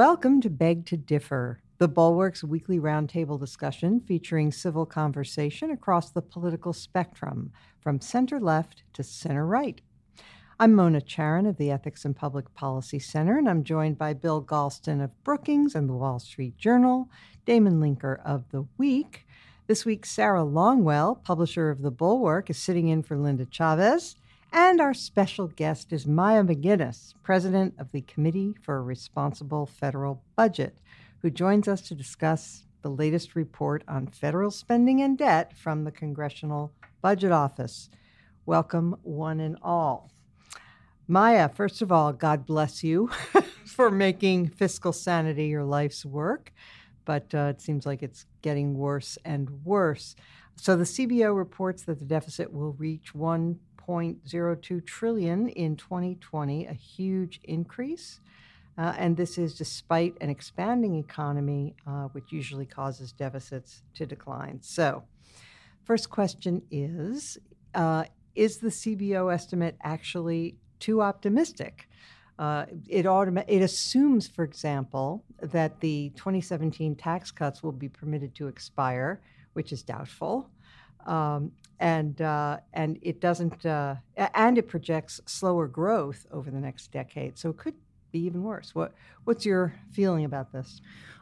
Welcome to Beg to Differ, the Bulwark's weekly roundtable discussion featuring civil conversation across the political spectrum, from center left to center right. I'm Mona Charen of the Ethics and Public Policy Center, and I'm joined by Bill Galston of Brookings and the Wall Street Journal, Damon Linker of The Week. This week, Sarah Longwell, publisher of The Bulwark, is sitting in for Linda Chavez. And our special guest is Maya MacGuineas, president of the Committee for a Responsible Federal Budget, who joins us to discuss the latest report on federal spending and debt from the Congressional Budget Office. Welcome, one and all. Maya, first of all, God bless you for making fiscal sanity your life's work, but uh, it seems like it's getting worse and worse. So the CBO reports that the deficit will reach 1 1.02 trillion in 2020, a huge increase. Uh, and this is despite an expanding economy, uh, which usually causes deficits to decline. So, first question is uh, Is the CBO estimate actually too optimistic? Uh, it, it assumes, for example, that the 2017 tax cuts will be permitted to expire, which is doubtful. Um, and uh, and it doesn't uh, and it projects slower growth over the next decade. So it could be even worse. What what's your feeling about this?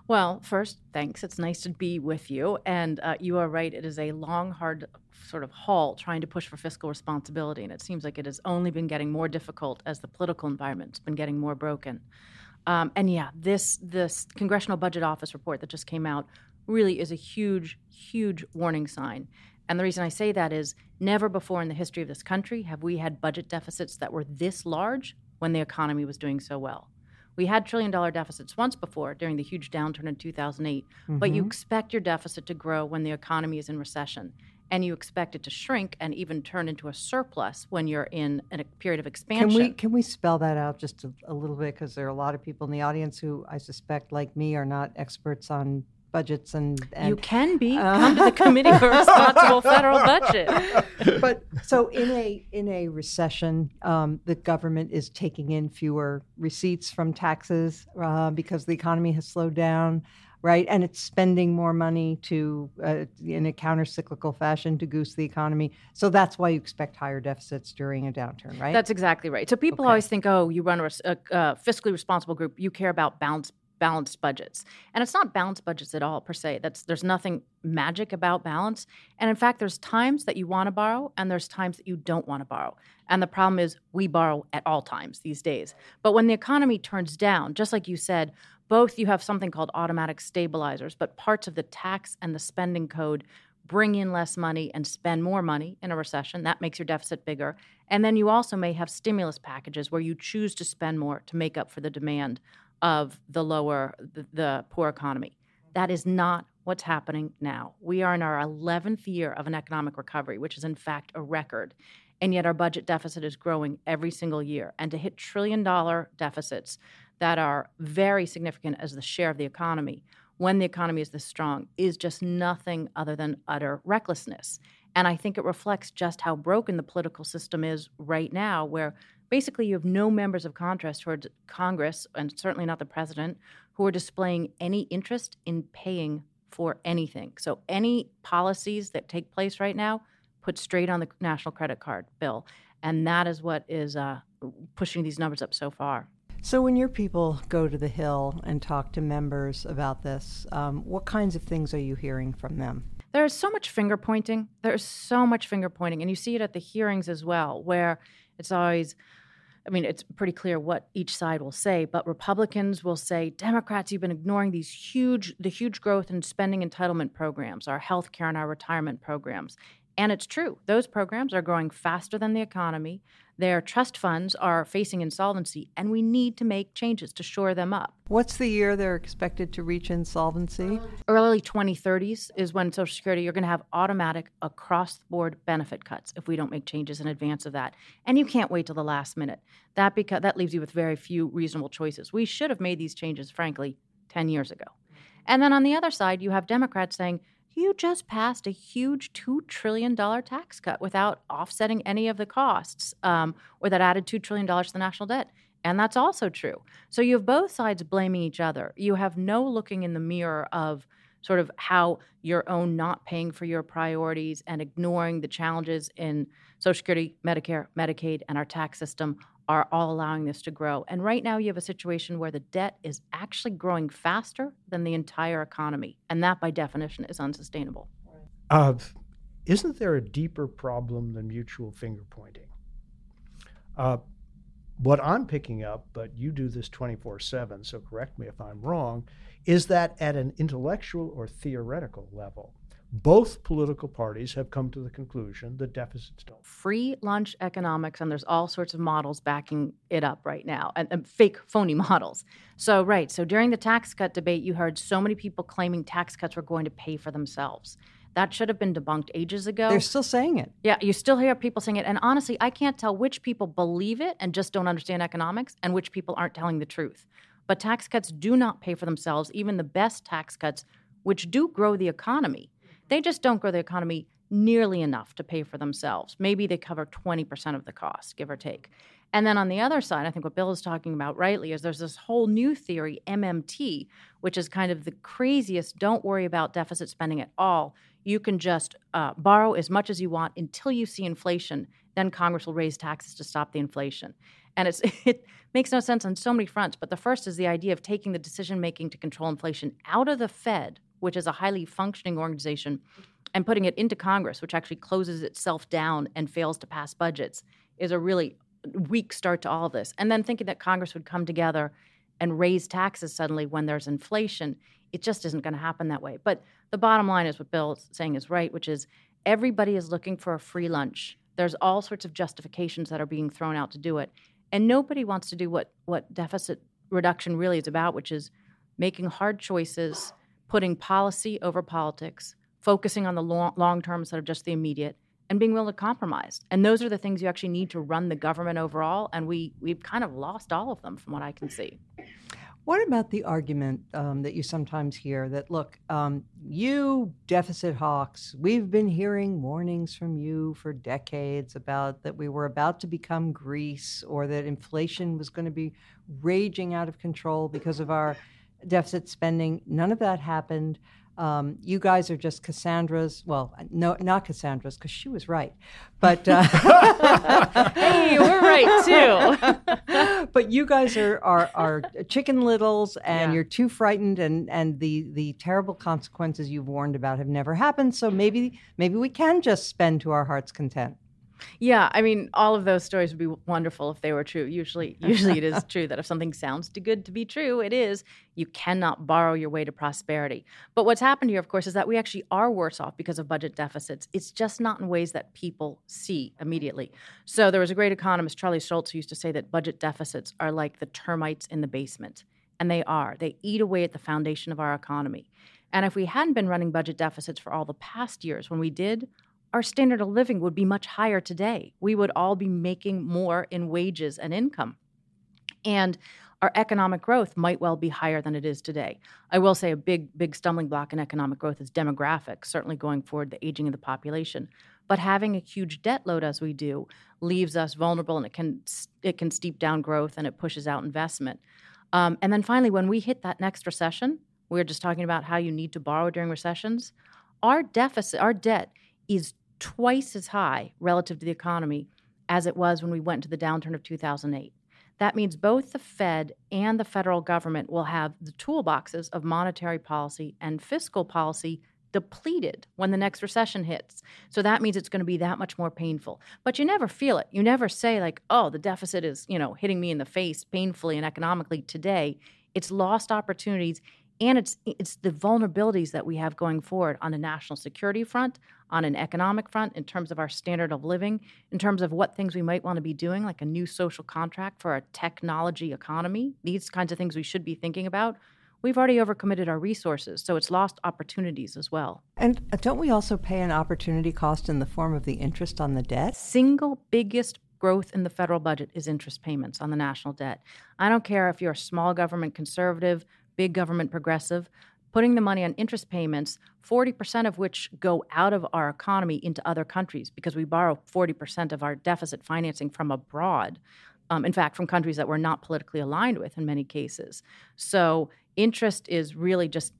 Well, first, thanks. It's nice to be with you. And uh, you are right. It is a long, hard sort of haul trying to push for fiscal responsibility. And it seems like it has only been getting more difficult as the political environment's been getting more broken. Um, and yeah, this this Congressional Budget Office report that just came out really is a huge, huge warning sign. And the reason I say that is never before in the history of this country have we had budget deficits that were this large when the economy was doing so well. We had trillion dollar deficits once before during the huge downturn in 2008, mm-hmm. but you mm-hmm. expect your deficit to grow when the economy is in recession. And you expect it to shrink and even turn into a surplus when you're in a period of expansion. Can we can we spell that out just a, a little bit? Because there are a lot of people in the audience who I suspect, like me, are not experts on budgets and, and you can be. Uh, come to the committee for responsible federal budget. But so in a in a recession um, the government is taking in fewer receipts from taxes uh, because the economy has slowed down right? And it's spending more money to uh, in a counter-cyclical fashion to goose the economy. So that's why you expect higher deficits during a downturn right? That's exactly right. So people okay. always think oh you run a, a, a fiscally responsible group. You care about balance balanced budgets. And it's not balanced budgets at all per se. That's there's nothing magic about balance. And in fact, there's times that you want to borrow and there's times that you don't want to borrow. And the problem is we borrow at all times these days. But when the economy turns down, just like you said, both you have something called automatic stabilizers, but parts of the tax and the spending code bring in less money and spend more money in a recession. That makes your deficit bigger. And then you also may have stimulus packages where you choose to spend more to make up for the demand of the lower, the, the poor economy. That is not what's happening now. We are in our 11th year of an economic recovery, which is in fact a record. And yet our budget deficit is growing every single year. And to hit trillion dollar deficits that are very significant as the share of the economy when the economy is this strong is just nothing other than utter recklessness. And I think it reflects just how broken the political system is right now, where basically you have no members of Congress, towards Congress, and certainly not the president, who are displaying any interest in paying for anything. So any policies that take place right now put straight on the national credit card bill, and that is what is uh, pushing these numbers up so far. So, when your people go to the Hill and talk to members about this, um, what kinds of things are you hearing from them? There is so much finger pointing. There is so much finger pointing, and you see it at the hearings as well, where it's always, I mean, it's pretty clear what each side will say, but Republicans will say, Democrats, you've been ignoring these huge, the huge growth in spending entitlement programs, our health care and our retirement programs. And it's true, those programs are growing faster than the economy. Their trust funds are facing insolvency, and we need to make changes to shore them up. What's the year they're expected to reach insolvency? Early 2030s is when Social Security, you're going to have automatic across the board benefit cuts if we don't make changes in advance of that. And you can't wait till the last minute. That, because, that leaves you with very few reasonable choices. We should have made these changes, frankly, 10 years ago. And then on the other side, you have Democrats saying, you just passed a huge $2 trillion tax cut without offsetting any of the costs, um, or that added $2 trillion to the national debt. And that's also true. So you have both sides blaming each other. You have no looking in the mirror of sort of how your own not paying for your priorities and ignoring the challenges in Social Security, Medicare, Medicaid, and our tax system are all allowing this to grow. And right now, you have a situation where the debt is actually growing faster than the entire economy. And that, by definition, is unsustainable. Uh, isn't there a deeper problem than mutual finger pointing? Uh, what I'm picking up, but you do this 24 7, so correct me if I'm wrong, is that at an intellectual or theoretical level, both political parties have come to the conclusion that deficits don't. Free lunch economics, and there's all sorts of models backing it up right now, and, and, fake, phony models. So, right, so during the tax cut debate, you heard so many people claiming tax cuts were going to pay for themselves. That should have been debunked ages ago. They're still saying it. Yeah, you still hear people saying it. And honestly, I can't tell which people believe it and just don't understand economics and which people aren't telling the truth. But tax cuts do not pay for themselves, even the best tax cuts, which do grow the economy they just don't grow the economy nearly enough to pay for themselves. Maybe they cover 20% of the cost, give or take. And then on the other side, I think what Bill is talking about rightly is there's this whole new theory, MMT, which is kind of the craziest don't worry about deficit spending at all. You can just uh, borrow as much as you want until you see inflation. Then Congress will raise taxes to stop the inflation. And it makes no sense on so many fronts. But the first is the idea of taking the decision making to control inflation out of the Fed, which is a highly functioning organization, and putting it into Congress, which actually closes itself down and fails to pass budgets, is a really weak start to all of this. And then thinking that Congress would come together and raise taxes suddenly when there's inflation, it just isn't going to happen that way. But the bottom line is what Bill's saying is right, which is everybody is looking for a free lunch. There's all sorts of justifications that are being thrown out to do it. And nobody wants to do what, what deficit reduction really is about, which is making hard choices putting policy over politics, focusing on the long, term instead of just the immediate, and being willing to compromise. And those are the things you actually need to run the government overall. And we we've kind of lost all of them from what I can see. What about the argument um, that you sometimes hear that, look, um, you deficit hawks, we've been hearing warnings from you for decades about that we were about to become Greece or that inflation was going to be raging out of control because of our deficit spending. None of that happened. Um, you guys are just Cassandra's. Well, no, not Cassandra's, because she was right. But uh, hey, we're right too. but you guys are, are, are chicken littles, and yeah. you're too frightened, and, and the the terrible consequences you've warned about have never happened. So maybe maybe we can just spend to our heart's content. Yeah, I mean, all of those stories would be wonderful if they were true. Usually, usually it is true that if something sounds too good to be true, it is. You cannot borrow your way to prosperity. But what's happened here, of course, is that we actually are worse off because of budget deficits. It's just not in ways that people see immediately. So there was a great economist, Charlie Schultze, who used to say that budget deficits are like the termites in the basement, and they are. They eat away at the foundation of our economy. And if we hadn't been running budget deficits for all the past years, when we did, our standard of living would be much higher today. We would all be making more in wages and income. And our economic growth might well be higher than it is today. I will say a big, big stumbling block in economic growth is demographics, certainly going forward, the aging of the population. But having a huge debt load as we do leaves us vulnerable and it can, it can steep down growth and it pushes out investment. Um, and then finally, when we hit that next recession, we were just talking about how you need to borrow during recessions. Our deficit, our debt is twice as high relative to the economy as it was when we went to the downturn of 2008. That means both the Fed and the federal government will have the toolboxes of monetary policy and fiscal policy depleted when the next recession hits. So that means it's going to be that much more painful. But you never feel it. You never say like, "Oh, the deficit is, you know, hitting me in the face painfully and economically today." It's lost opportunities and it's it's the vulnerabilities that we have going forward on a national security front, on an economic front, in terms of our standard of living, in terms of what things we might want to be doing, like a new social contract for a technology economy. These kinds of things we should be thinking about. We've already overcommitted our resources, so it's lost opportunities as well. And uh, don't we also pay an opportunity cost in the form of the interest on the debt? Single biggest growth in the federal budget is interest payments on the national debt. I don't care if you're a small government conservative, big government progressive, putting the money on interest payments, 40% of which go out of our economy into other countries because we borrow 40% of our deficit financing from abroad. Um, in fact, from countries that we're not politically aligned with in many cases. So interest is really just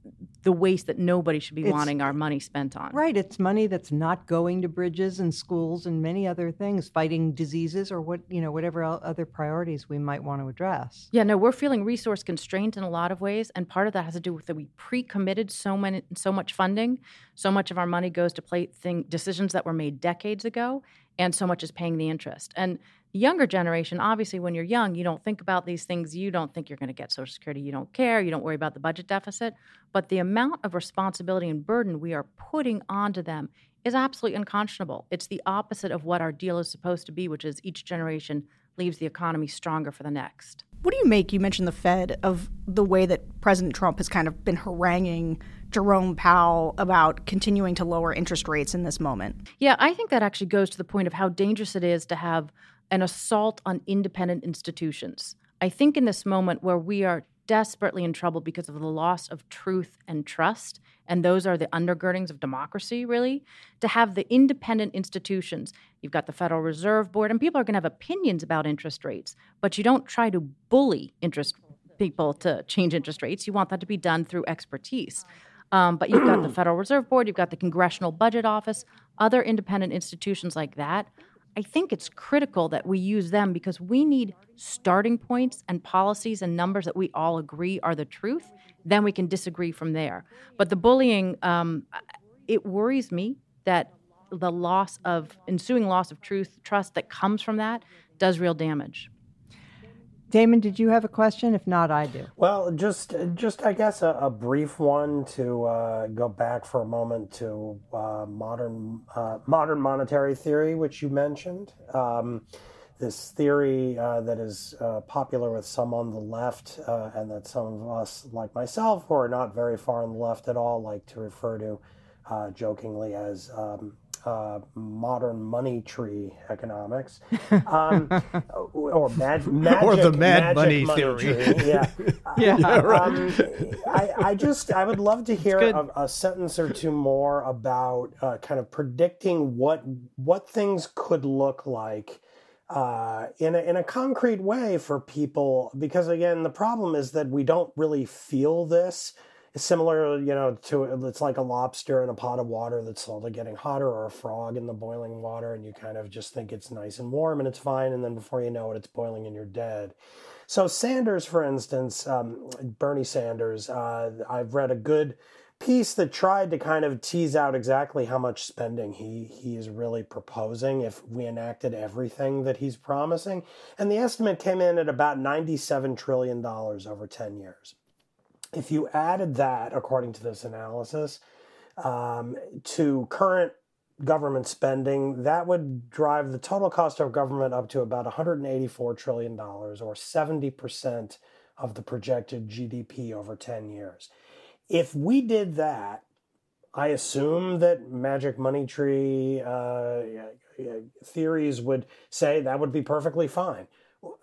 the waste that nobody should be it's, wanting our money spent on. Right. It's money that's not going to bridges and schools and many other things, fighting diseases or what, you know, whatever other priorities we might want to address. Yeah, no, we're feeling resource constrained in a lot of ways. And part of that has to do with that we pre committed so many so much funding. So much of our money goes to play thing, decisions that were made decades ago, and so much is paying the interest. And the younger generation, obviously, when you're young, you don't think about these things. You don't think you're going to get Social Security. You don't care. You don't worry about the budget deficit. But the amount of responsibility and burden we are putting onto them is absolutely unconscionable. It's the opposite of what our deal is supposed to be, which is each generation leaves the economy stronger for the next. What do you make? You mentioned the Fed of the way that President Trump has kind of been haranguing Jerome Powell about continuing to lower interest rates in this moment. Yeah, I think that actually goes to the point of how dangerous it is to have an assault on independent institutions. I think in this moment where we are desperately in trouble because of the loss of truth and trust, and those are the undergirdings of democracy, really, to have the independent institutions. You've got the Federal Reserve Board, and people are going to have opinions about interest rates, but you don't try to bully interest people to change interest rates. You want that to be done through expertise. Um, but you've got the Federal Reserve Board, you've got the Congressional Budget Office, other independent institutions like that I think it's critical that we use them because we need starting points and policies and numbers that we all agree are the truth. Then we can disagree from there. But the bullying, um, it worries me that the loss of ensuing loss of truth, trust that comes from that does real damage. Damon, did you have a question? If not, I do. Well, just, just I guess a, a brief one to uh, go back for a moment to uh, modern, uh, modern monetary theory, which you mentioned. Um, this theory uh, that is uh, popular with some on the left, uh, and that some of us, like myself, who are not very far on the left at all, like to refer to jokingly as um, uh, modern money tree economics, um, or mag- magic, or the mad money, theory. Tree. Yeah, yeah. Uh, right. um, I, I, just I would love to hear a, a, sentence or two more about uh, kind of predicting what what things could look like. Uh, in a, in a concrete way for people, because again, the problem is that we don't really feel this similar, you know, to it's like a lobster in a pot of water that's slowly getting hotter, or a frog in the boiling water, and you kind of just think it's nice and warm and it's fine, and then before you know it, it's boiling and you're dead. So Sanders, for instance, um, Bernie Sanders, uh, I've read a good piece that tried to kind of tease out exactly how much spending he he is really proposing if we enacted everything that he's promising and the estimate came in at about 97 trillion dollars over 10 years if you added that, according to this analysis, um, to current government spending, that would drive the total cost of government up to about $184 trillion, or 70% of the projected GDP over 10 years. If we did that, I assume that magic money tree uh, theories would say that would be perfectly fine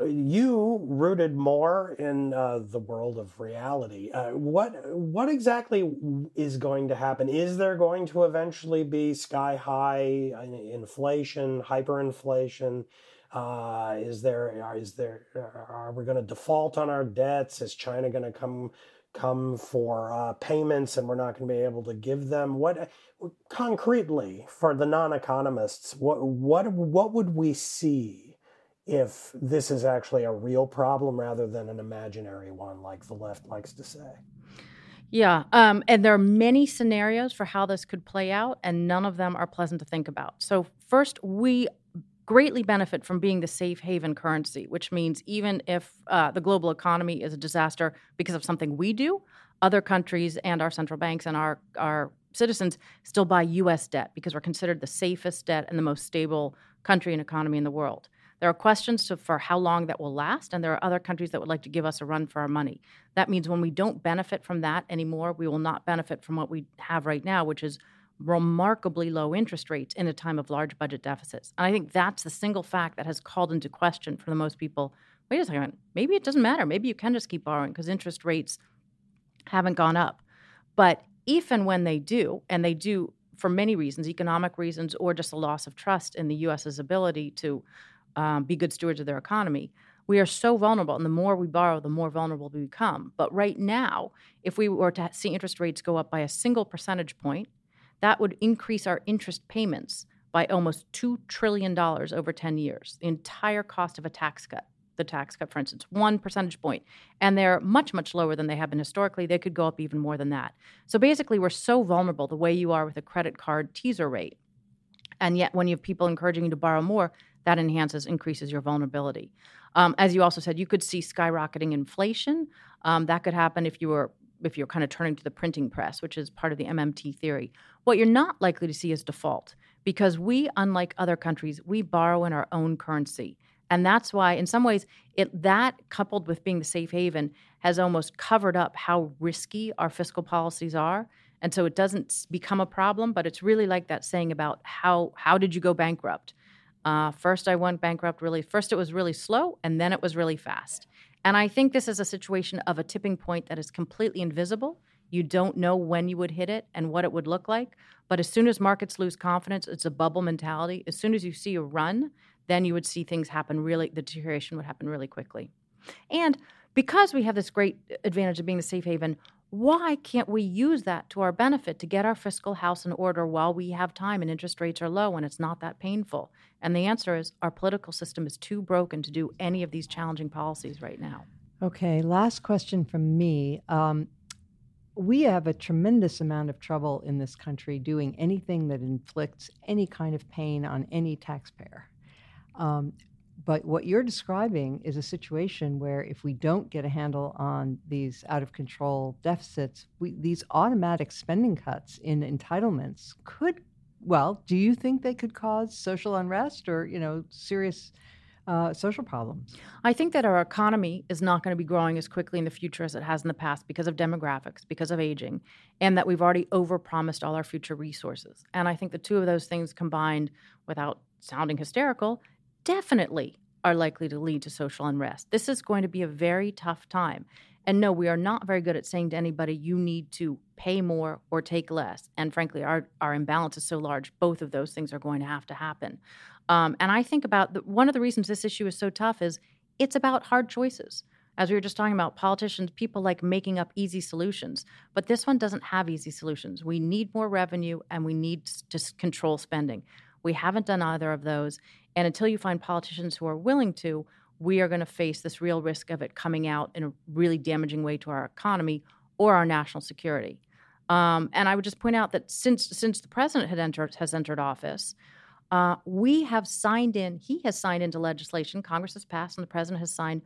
you rooted more in uh, the world of reality. Uh, what what exactly is going to happen? Is there going to eventually be sky high inflation, hyperinflation? Uh, is there is there are we going to default on our debts? Is China going to come come for uh, payments and we're not going to be able to give them? What concretely for the non-economists? What what what would we see? If this is actually a real problem rather than an imaginary one, like the left likes to say. Yeah, um, and there are many scenarios for how this could play out, and none of them are pleasant to think about. So, first, we greatly benefit from being the safe haven currency, which means even if uh, the global economy is a disaster because of something we do, other countries and our central banks and our, our citizens still buy U.S. debt because we're considered the safest debt and the most stable country and economy in the world. There are questions to, for how long that will last, and there are other countries that would like to give us a run for our money. That means when we don't benefit from that anymore, we will not benefit from what we have right now, which is remarkably low interest rates in a time of large budget deficits. And I think that's the single fact that has called into question for the most people wait a second, maybe it doesn't matter. Maybe you can just keep borrowing because interest rates haven't gone up. But if and when they do, and they do for many reasons, economic reasons, or just a loss of trust in the U.S.'s ability to um, be good stewards of their economy. We are so vulnerable, and the more we borrow, the more vulnerable we become. But right now, if we were to see interest rates go up by a single percentage point, that would increase our interest payments by almost $2 trillion over 10 years, the entire cost of a tax cut. The tax cut, for instance, one percentage point, and they're much, much lower than they have been historically. They could go up even more than that. So basically, we're so vulnerable the way you are with a credit card teaser rate. And yet, when you have people encouraging you to borrow more, that enhances, increases your vulnerability. Um, as you also said, you could see skyrocketing inflation. Um, that could happen if you were if you're kind of turning to the printing press, which is part of the MMT theory. What you're not likely to see is default because we, unlike other countries, we borrow in our own currency. And that's why, in some ways, it that coupled with being the safe haven has almost covered up how risky our fiscal policies are. And so it doesn't become a problem, but it's really like that saying about how how did you go bankrupt? Uh, first, I went bankrupt really. First, it was really slow, and then it was really fast. And I think this is a situation of a tipping point that is completely invisible. You don't know when you would hit it and what it would look like. But as soon as markets lose confidence, it's a bubble mentality. As soon as you see a run, then you would see things happen really, the deterioration would happen really quickly. And because we have this great advantage of being the safe haven, why can't we use that to our benefit to get our fiscal house in order while we have time and interest rates are low and it's not that painful? And the answer is our political system is too broken to do any of these challenging policies right now. Okay, last question from me. Um, we have a tremendous amount of trouble in this country doing anything that inflicts any kind of pain on any taxpayer. Um, but what you're describing is a situation where if we don't get a handle on these out of control deficits, we, these automatic spending cuts in entitlements could, well, do you think they could cause social unrest or, you know, serious uh, social problems? I think that our economy is not going to be growing as quickly in the future as it has in the past because of demographics, because of aging, and that we've already overpromised all our future resources. And I think the two of those things combined, without sounding hysterical, definitely are likely to lead to social unrest. This is going to be a very tough time. And no, we are not very good at saying to anybody, you need to pay more or take less. And frankly, our, our imbalance is so large, both of those things are going to have to happen. Um, and I think about the, one of the reasons this issue is so tough is it's about hard choices. As we were just talking about, politicians, people like making up easy solutions. But this one doesn't have easy solutions. We need more revenue and we need to control spending. We haven't done either of those. And until you find politicians who are willing to, we are going to face this real risk of it coming out in a really damaging way to our economy or our national security. Um, and I would just point out that since since the president had entered has entered office, uh, we have signed in. He has signed into legislation. Congress has passed, and the president has signed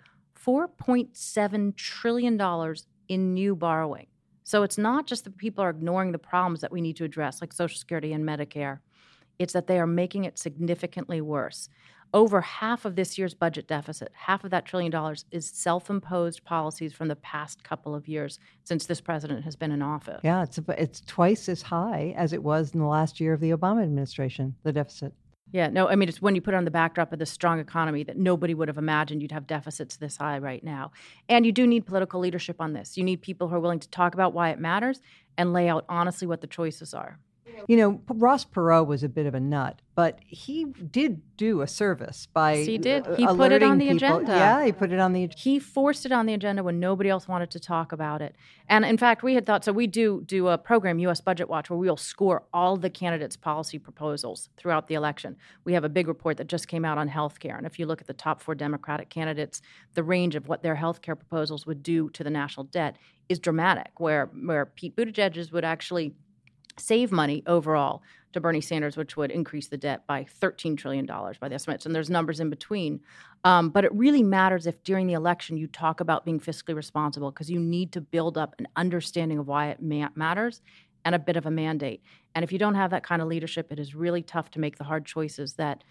4.7 trillion dollars in new borrowing. So it's not just that people are ignoring the problems that we need to address, like Social Security and Medicare. It's that they are making it significantly worse. Over half of this year's budget deficit, half of that trillion dollars, is self imposed policies from the past couple of years since this president has been in office. Yeah, it's, it's twice as high as it was in the last year of the Obama administration, the deficit. Yeah, no, I mean, it's when you put it on the backdrop of the strong economy that nobody would have imagined you'd have deficits this high right now. And you do need political leadership on this. You need people who are willing to talk about why it matters and lay out honestly what the choices are. You know, Ross Perot was a bit of a nut, but he did do a service by he did he put it on the people. agenda. Yeah, he put it on the. He forced it on the agenda when nobody else wanted to talk about it. And in fact, we had thought so. We do do a program, U.S. Budget Watch, where we will score all the candidates' policy proposals throughout the election. We have a big report that just came out on healthcare, and if you look at the top four Democratic candidates, the range of what their healthcare proposals would do to the national debt is dramatic. Where where Pete Buttigieg's would actually save money overall to Bernie Sanders, which would increase the debt by $13 trillion by the estimates. And there's numbers in between. Um, but it really matters if during the election you talk about being fiscally responsible because you need to build up an understanding of why it ma- matters and a bit of a mandate. And if you don't have that kind of leadership, it is really tough to make the hard choices that,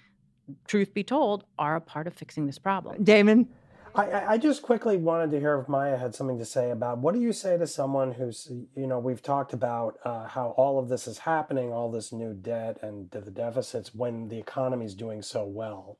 truth be told, are a part of fixing this problem. Damon? I, I, just quickly wanted to hear if Maya had something to say about what do you say to someone who's, you know, we've talked about uh, how all of this is happening, all this new debt and the deficits when the economy is doing so well.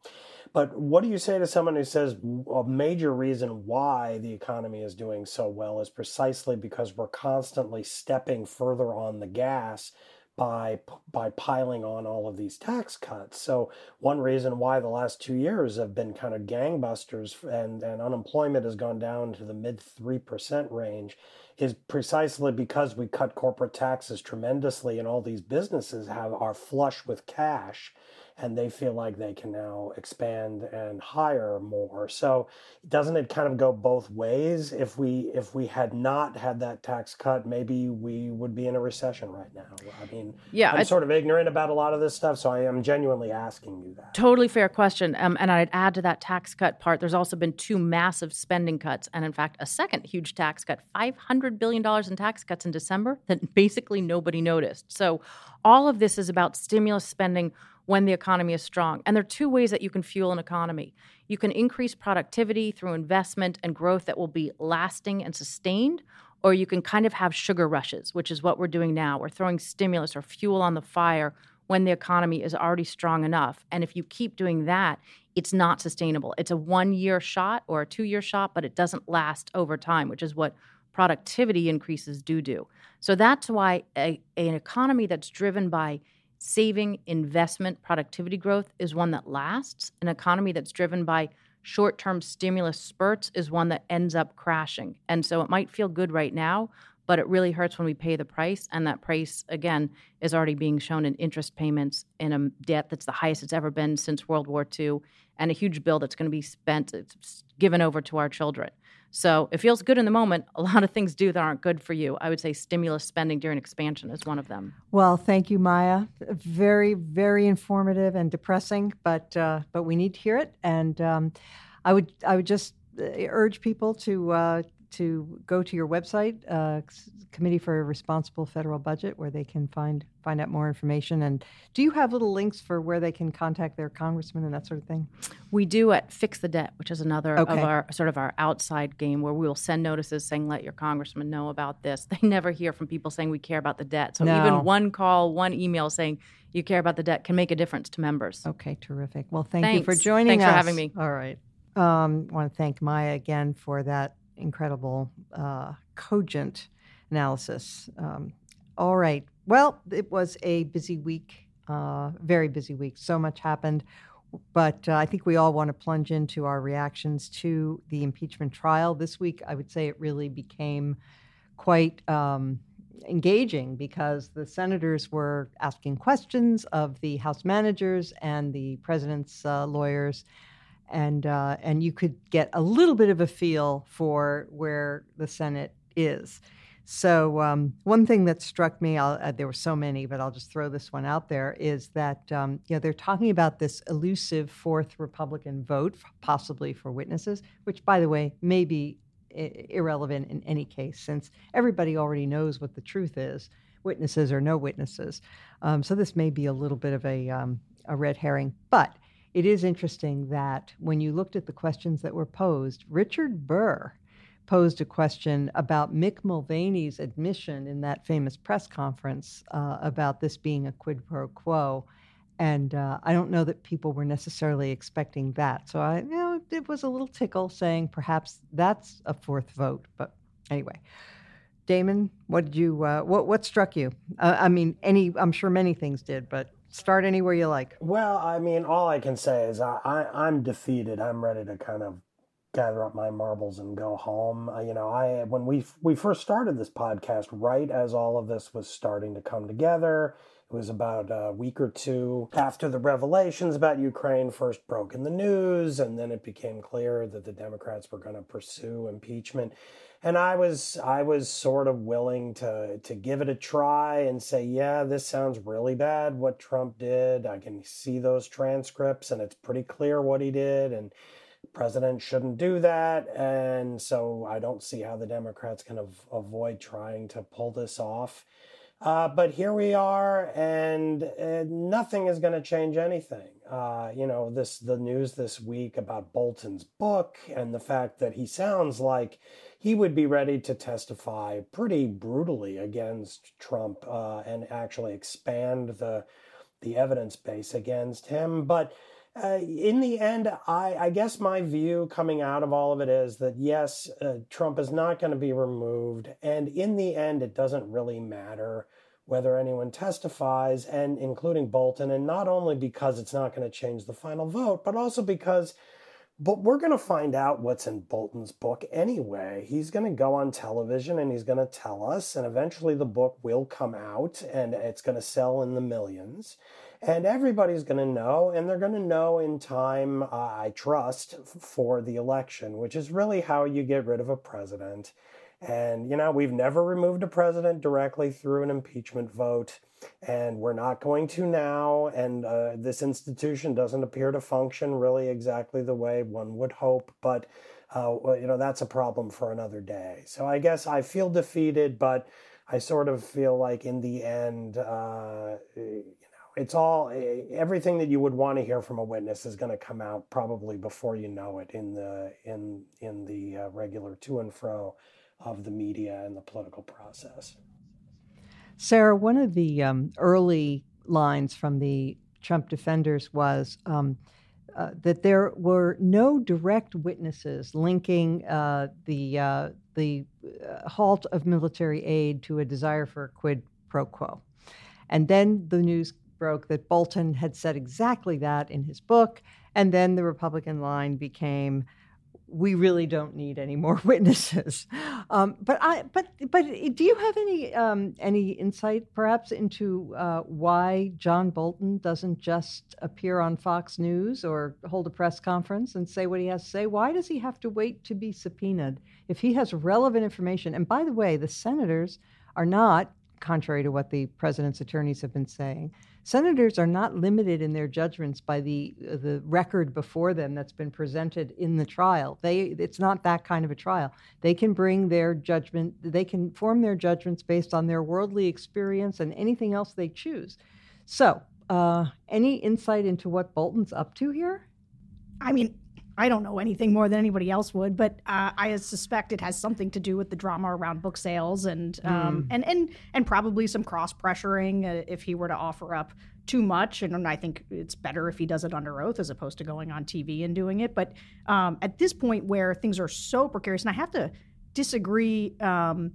But what do you say to someone who says a major reason why the economy is doing so well is precisely because we're constantly stepping further on the gas by by piling on all of these tax cuts. So one reason why the last two years have been kind of gangbusters and, and unemployment has gone down to the mid three percent range is precisely because we cut corporate taxes tremendously and all these businesses have are flush with cash and they feel like they can now expand and hire more. So doesn't it kind of go both ways? If we if we had not had that tax cut, maybe we would be in a recession right now. I mean, yeah, I'm sort of ignorant about a lot of this stuff, so I am genuinely asking you that. Totally fair question. Um, and I'd add to that tax cut part. There's also been two massive spending cuts, and in fact, a second huge tax cut, 500 billion dollars in tax cuts in December that basically nobody noticed. So all of this is about stimulus spending when the economy is strong. And there are two ways that you can fuel an economy. You can increase productivity through investment and growth that will be lasting and sustained, or you can kind of have sugar rushes, which is what we're doing now. We're throwing stimulus or fuel on the fire when the economy is already strong enough. And if you keep doing that, it's not sustainable. It's a one year shot or a two year shot, but it doesn't last over time, which is what productivity increases do do. So that's why a, an economy that's driven by saving, investment, productivity growth is one that lasts. An economy that's driven by short term stimulus spurts is one that ends up crashing. And so it might feel good right now, but it really hurts when we pay the price. And that price, again, is already being shown in interest payments in a debt that's the highest it's ever been since World War II, and a huge bill that's going to be spent, given over to our children. So it feels good in the moment. A lot of things do that aren't good for you. I would say stimulus spending during expansion is one of them. Well, thank you, Maya. Very, very informative and depressing, but uh, but we need to hear it. And um, I would I would just uh, urge people to uh, to go to your website, uh, Committee for a Responsible Federal Budget, where they can find find out more information. And do you have little links for where they can contact their congressman and that sort of thing? We do at Fix the Debt, which is another okay. of our sort of our outside game where we will send notices saying, "Let your congressman know about this." They never hear from people saying we care about the debt. So no. even one call, one email saying you care about the debt can make a difference to members. Okay, terrific. Well, thank Thanks. you for joining Thanks us. for having me. All right. Um, I want to thank Maya again for that incredible, uh, cogent analysis. Um, all right. Well, it was a busy week, uh, very busy week. So much happened. But uh, I think we all want to plunge into our reactions to the impeachment trial. This week, I would say it really became quite um, engaging because the senators were asking questions of the House managers and the president's uh, lawyers and uh, and you could get a little bit of a feel for where the Senate is. So um, one thing that struck me, uh, there were so many, but I'll just throw this one out there, is that um, you know they're talking about this elusive fourth Republican vote, possibly for witnesses, which, by the way, may be I- irrelevant in any case, since everybody already knows what the truth is, witnesses or no witnesses. Um, so this may be a little bit of a um, a red herring, but it is interesting that when you looked at the questions that were posed, Richard Burr posed a question about Mick Mulvaney's admission in that famous press conference uh, about this being a quid pro quo. And uh, I don't know that people were necessarily expecting that. So I, you know, it was a little tickle saying perhaps that's a fourth vote. But anyway, Damon, what did you, uh, what, what struck you? Uh, I mean, any, I'm sure many things did, but start anywhere you like. Well, I mean, all I can say is I, I I'm defeated. I'm ready to kind of gather up my marbles and go home. Uh, you know, I when we we first started this podcast, right as all of this was starting to come together, it was about a week or two after the revelations about Ukraine first broke in the news, and then it became clear that the Democrats were going to pursue impeachment and I was I was sort of willing to to give it a try and say, yeah, this sounds really bad what Trump did. I can see those transcripts and it's pretty clear what he did and president shouldn't do that and so I don't see how the Democrats can av- avoid trying to pull this off. Uh, but here we are, and nothing is going to change anything. Uh, you know, this the news this week about Bolton's book and the fact that he sounds like he would be ready to testify pretty brutally against Trump uh, and actually expand the the evidence base against him. But uh, in the end, I, I, guess my view coming out of all of it is that yes, uh, Trump is not going to be removed, and in the end, it doesn't really matter whether anyone testifies, and including Bolton, and not only because it's not going to change the final vote, but also because but we're going to find out what's in Bolton's book anyway. He's going to go on television and he's going to tell us, and eventually the book will come out and it's going to sell in the millions. And everybody's going to know, and they're going to know in time, uh, I trust, for the election, which is really how you get rid of a president. And, you know, we've never removed a president directly through an impeachment vote, and we're not going to now. And uh, this institution doesn't appear to function really exactly the way one would hope. But, uh, you know, that's a problem for another day. So I guess I feel defeated, but I sort of feel like in the end, uh, you know, it's all everything that you would want to hear from a witness is going to come out probably before you know it in the in in the uh, regular to and fro of the media and the political process. Sarah, one of the um, early lines from the Trump defenders was um, uh, that there were no direct witnesses linking uh, the uh, the uh, halt of military aid to a desire for a quid pro quo. And then the news broke that Bolton had said exactly that in his book, and then the Republican line became we really don't need any more witnesses. Um, but I, but but do you have any um, any insight, perhaps, into uh, why John Bolton doesn't just appear on Fox News or hold a press conference and say what he has to say? Why does he have to wait to be subpoenaed if he has relevant information? And by the way, the senators are not, contrary to what the president's attorneys have been saying, senators are not limited in their judgments by the uh, the record before them that's been presented in the trial. They it's not that kind of a trial. They can bring their judgment. They can form their judgments based on their worldly experience and anything else they choose. So, uh, any insight into what Bolton's up to here? I mean, I don't know anything more than anybody else would, but uh, I suspect it has something to do with the drama around book sales and um, mm. and and and probably some cross pressuring uh, if he were to offer up too much. And, I think it's better if he does it under oath as opposed to going on TV and doing it. But um, at this point where things are so precarious, and I have to disagree. Um,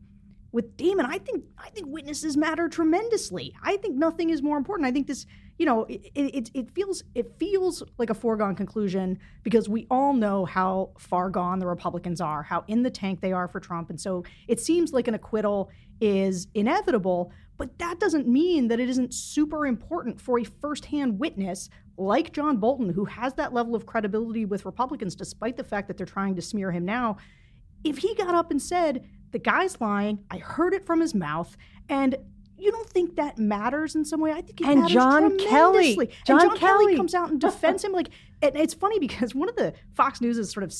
with Damon, I think I think witnesses matter tremendously. I think nothing is more important. I think this you know, it, it, it feels it feels like a foregone conclusion because we all know how far gone the Republicans are, how in the tank they are for Trump, and so it seems like an acquittal is inevitable. But that doesn't mean that it isn't super important for a firsthand witness like John Bolton, who has that level of credibility with Republicans, despite the fact that they're trying to smear him now. If he got up and said, the guy's lying, I heard it from his mouth, and you don't think that matters in some way? I think it and matters John Kelly, John, and John Kelly. Kelly comes out and defends him. Like, and it's funny because one of the Fox News' is sort of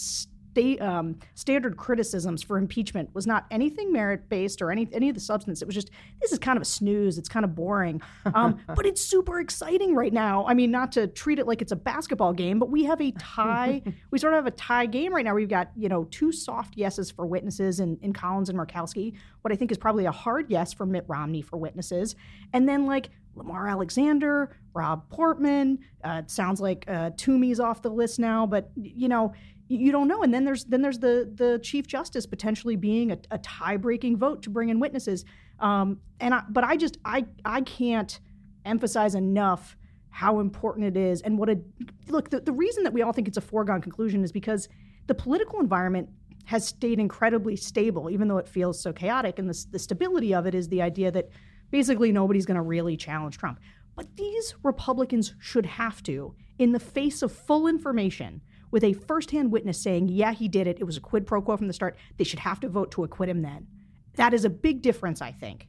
sta- um, standard criticisms for impeachment was not anything merit based or any any of the substance. It was just this is kind of a snooze. It's kind of boring, um, but it's super exciting right now. I mean, not to treat it like it's a basketball game, but we have a tie. we sort of have a tie game right now. We've got you know two soft yeses for witnesses in, in Collins and Murkowski. What I think is probably a hard yes for Mitt Romney for witnesses, and then like Lamar Alexander, Rob Portman. Uh, it sounds like uh, Toomey's off the list now, but you know you don't know. And then there's then there's the the chief justice potentially being a, a tie breaking vote to bring in witnesses. Um, and I, but I just I I can't emphasize enough how important it is and what a look. The, the reason that we all think it's a foregone conclusion is because the political environment has stayed incredibly stable, even though it feels so chaotic. And the, the stability of it is the idea that basically nobody's going to really challenge Trump. But these Republicans should have to, in the face of full information, with a firsthand witness saying, yeah, he did it, it was a quid pro quo from the start, they should have to vote to acquit him then. That is a big difference, I think.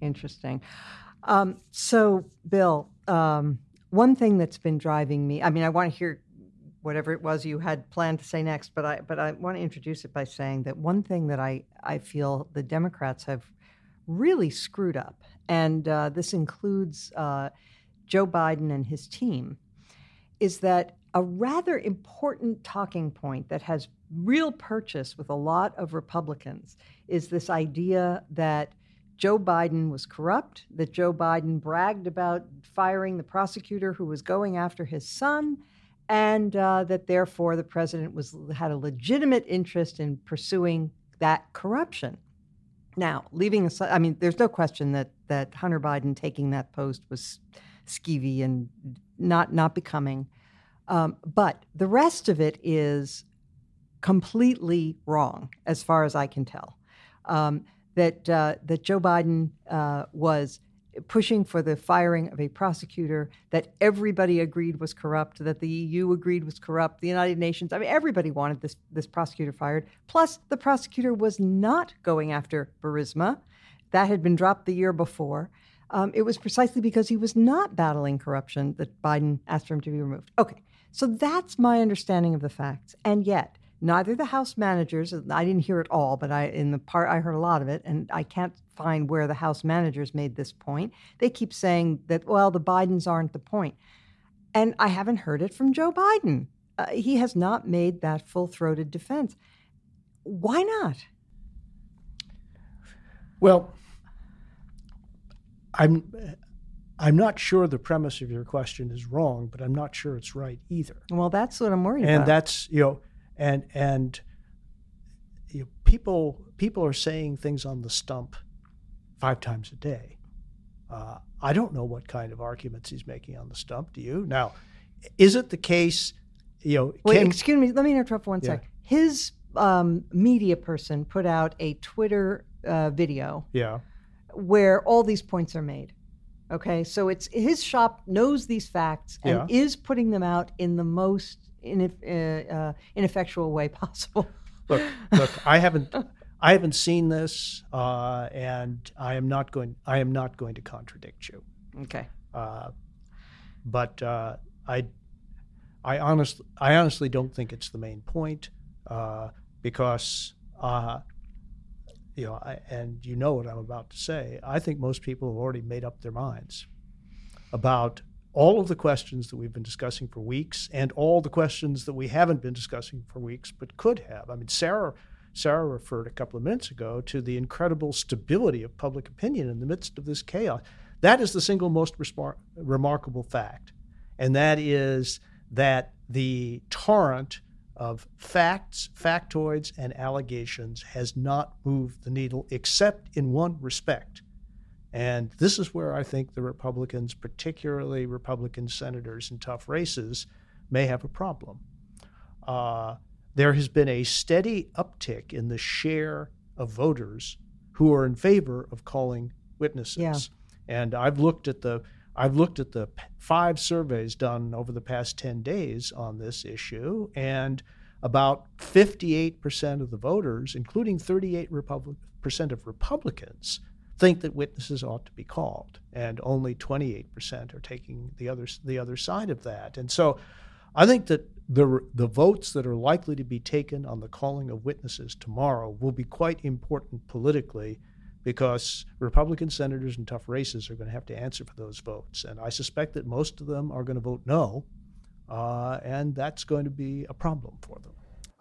Interesting. Um, so, Bill, um, one thing that's been driving me, I mean, I want to hear whatever it was you had planned to say next, but I, but I want to introduce it by saying that one thing that I, I feel the Democrats have really screwed up, and uh, this includes uh, Joe Biden and his team, is that a rather important talking point that has real purchase with a lot of Republicans is this idea that Joe Biden was corrupt, that Joe Biden bragged about firing the prosecutor who was going after his son, and uh, that therefore the president was had a legitimate interest in pursuing that corruption. Now, leaving aside, I mean, there's no question that that Hunter Biden taking that post was skeevy and not not becoming. Um, but the rest of it is completely wrong, as far as I can tell. Um, that uh, that Joe Biden uh, was pushing for the firing of a prosecutor that everybody agreed was corrupt, that the EU agreed was corrupt, the United Nations, I mean, everybody wanted this, this prosecutor fired. Plus, the prosecutor was not going after Burisma. That had been dropped the year before. Um, it was precisely because he was not battling corruption that Biden asked for him to be removed. Okay, so that's my understanding of the facts. And yet, neither the House managers, I didn't hear it all, but I in the part I heard a lot of it, and I can't find where the House managers made this point. They keep saying that, well, the Bidens aren't the point. And I haven't heard it from Joe Biden. Uh, he has not made that full throated defense. Why not? Well, I'm I'm not sure the premise of your question is wrong, but I'm not sure it's right either. Well, that's what I'm worried and about. And that's you know, and and you know, people people are saying things on the stump five times a day. Uh, I don't know what kind of arguments he's making on the stump. Do you? Now, is it the case? You know, wait. Can, excuse me. Let me interrupt for one yeah. sec. His um, media person put out a Twitter uh, video. Yeah. Where all these points are made. Okay, so it's his shop knows these facts and yeah. is putting them out in the most ineff- uh, uh, ineffectual way possible. Look, look, I haven't, I haven't seen this, uh, and I am not going. I am not going to contradict you. Okay. Uh, but uh, I, I honestly, I honestly don't think it's the main point, uh, because, uh, you know, I, and you know what I'm about to say. I think most people have already made up their minds about all of the questions that we've been discussing for weeks and all the questions that we haven't been discussing for weeks but could have. I mean, Sarah Sarah referred a couple of minutes ago to the incredible stability of public opinion in the midst of this chaos. That is the single most remarkable fact, and that is that the torrent of facts, factoids, and allegations has not moved the needle except in one respect and this is where I think the Republicans, particularly Republican senators in tough races, may have a problem. Uh, there has been a steady uptick in the share of voters who are in favor of calling witnesses. Yeah. And I've looked at the I've looked at the five surveys done over the past 10 days on this issue, and about 58% of the voters, including 38% of Republicans, think that witnesses ought to be called, and only 28% are taking the other the other side of that. And so, I think that the the votes that are likely to be taken on the calling of witnesses tomorrow will be quite important politically, because Republican senators in tough races are going to have to answer for those votes, and I suspect that most of them are going to vote no, uh, and that's going to be a problem for them.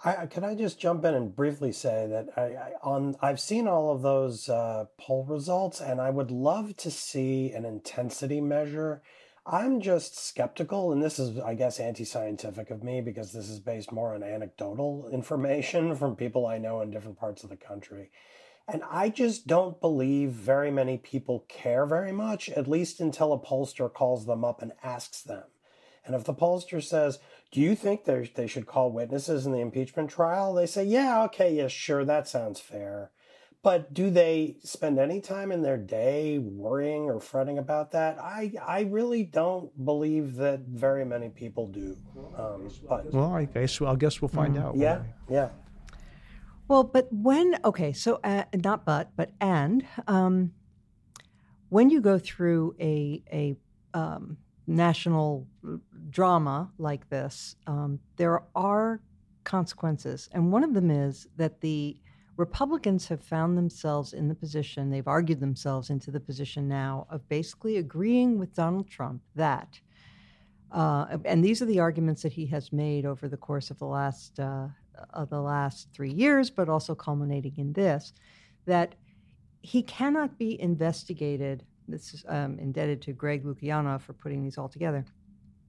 I, can I just jump in and briefly say that I, I on I've seen all of those uh, poll results, and I would love to see an intensity measure. I'm just skeptical, and this is, I guess, anti-scientific of me because this is based more on anecdotal information from people I know in different parts of the country. And I just don't believe very many people care very much, at least until a pollster calls them up and asks them. And if the pollster says, Do you think they should call witnesses in the impeachment trial? They say, Yeah, okay, yeah, sure, that sounds fair. But do they spend any time in their day worrying or fretting about that? I, I really don't believe that very many people do. Um, but, well, I guess I guess we'll find mm-hmm. out. Yeah, yeah. Well, but when okay, so uh, not but but and um, when you go through a a um, national drama like this, um, there are consequences. And one of them is that the Republicans have found themselves in the position, they've argued themselves into the position now of basically agreeing with Donald Trump that, uh, and these are the arguments that he has made over the course of the last, uh, of the last three years, but also culminating in this, that he cannot be investigated this is um, indebted to Greg Lukianoff for putting these all together.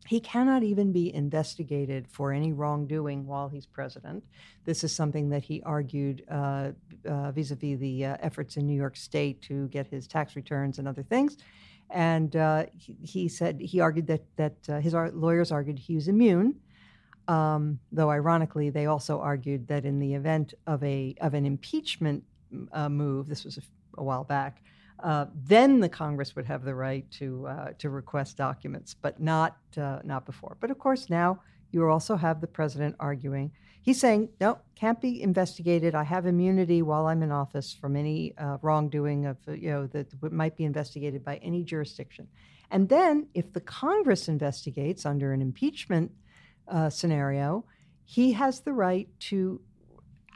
he cannot even be investigated for any wrongdoing while he's president. This is something that he argued uh, uh, vis-a-vis the uh, efforts in New York State to get his tax returns and other things. And uh, he, he, said he argued that that uh, his lawyers argued he was immune. Um, though ironically, they also argued that in the event of a of an impeachment uh, move, this was a, a while back, uh, then the Congress would have the right to uh, to request documents, but not uh, not before. But of course, now you also have the president arguing. He's saying, no, can't be investigated. I have immunity while I'm in office from any uh, wrongdoing of you know that might be investigated by any jurisdiction. And then, if the Congress investigates under an impeachment uh, scenario, he has the right to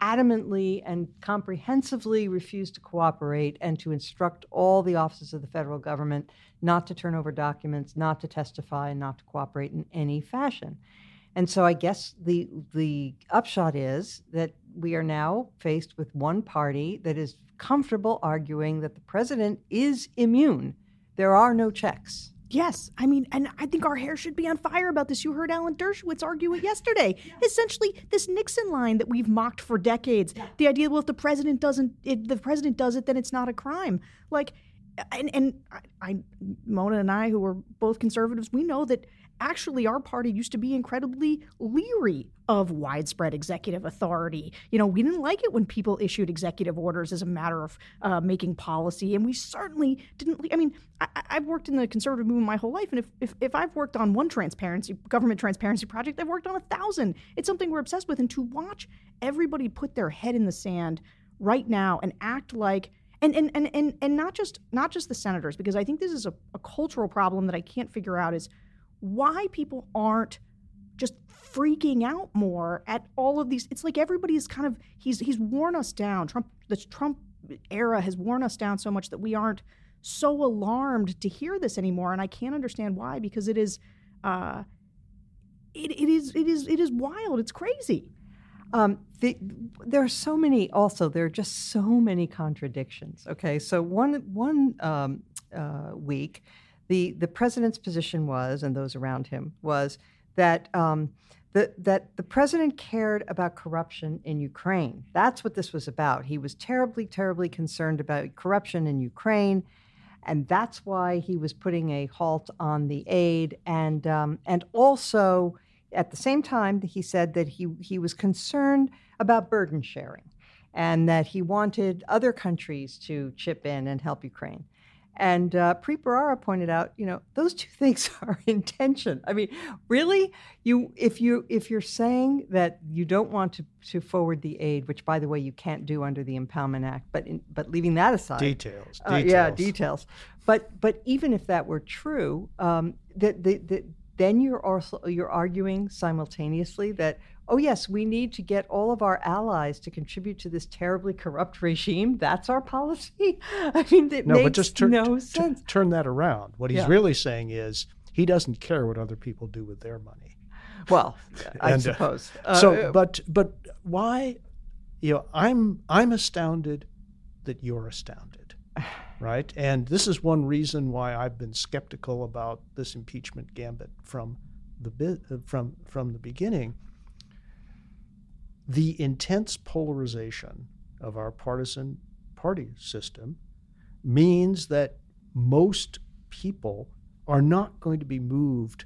adamantly and comprehensively refuse to cooperate and to instruct all the offices of the federal government not to turn over documents, not to testify, and not to cooperate in any fashion. And so I guess the the upshot is that we are now faced with one party that is comfortable arguing that the president is immune. There are no checks. Yes, I mean, and I think our hair should be on fire about this. You heard Alan Dershowitz argue it yesterday. Yeah. Essentially, this Nixon line that we've mocked for decades. Yeah. The idea, well, if the president doesn't, if the president does it, then it's not a crime. Like, and and I, I Mona and I, who are both conservatives, we know that actually our party used to be incredibly leery of widespread executive authority. You know, we didn't like it when people issued executive orders as a matter of uh, making policy, and we certainly didn't. I mean, I, have worked in the conservative movement my whole life, and if, if, if I've worked on one transparency, government transparency project, I've worked on a thousand. It's something we're obsessed with, and to watch everybody put their head in the sand right now and act like and and and and, and not just not just the senators because I think this is a, a cultural problem that I can't figure out is why people aren't just freaking out more at all of these. It's like everybody's kind of he's he's worn us down. Trump the Trump era has worn us down so much that we aren't so alarmed to hear this anymore. And I can't understand why because it is uh, it, it is it is it is wild. It's crazy. Um, the, there are so many. Also, there are just so many contradictions. Okay, so one one um, uh, week the the president's position was, and those around him was that um, the, that the president cared about corruption in Ukraine. That's what this was about. He was terribly, terribly concerned about corruption in Ukraine, and that's why he was putting a halt on the aid. And um, and also, at the same time, he said that he he was concerned about burden sharing, and that he wanted other countries to chip in and help Ukraine. And uh, Preet Bharara pointed out, you know, those two things are in tension. I mean, really, you if you if you're saying that you don't want to, to forward the aid, which by the way you can't do under the Impoundment Act, but in, but leaving that aside, details, uh, details. yeah, details. But but even if that were true, um, that the, the, then you're also you're arguing simultaneously that oh, yes, we need to get all of our allies to contribute to this terribly corrupt regime. That's our policy. I mean, it no, makes but just turn, no sense. T- turn that around. What he's yeah. really saying is he doesn't care what other people do with their money. Well, I and, uh, suppose. Uh, so, but but why? You know, I'm I'm astounded that you're astounded, right? And this is one reason why I've been skeptical about this impeachment gambit from the uh, from from the beginning the intense polarization of our partisan party system means that most people are not going to be moved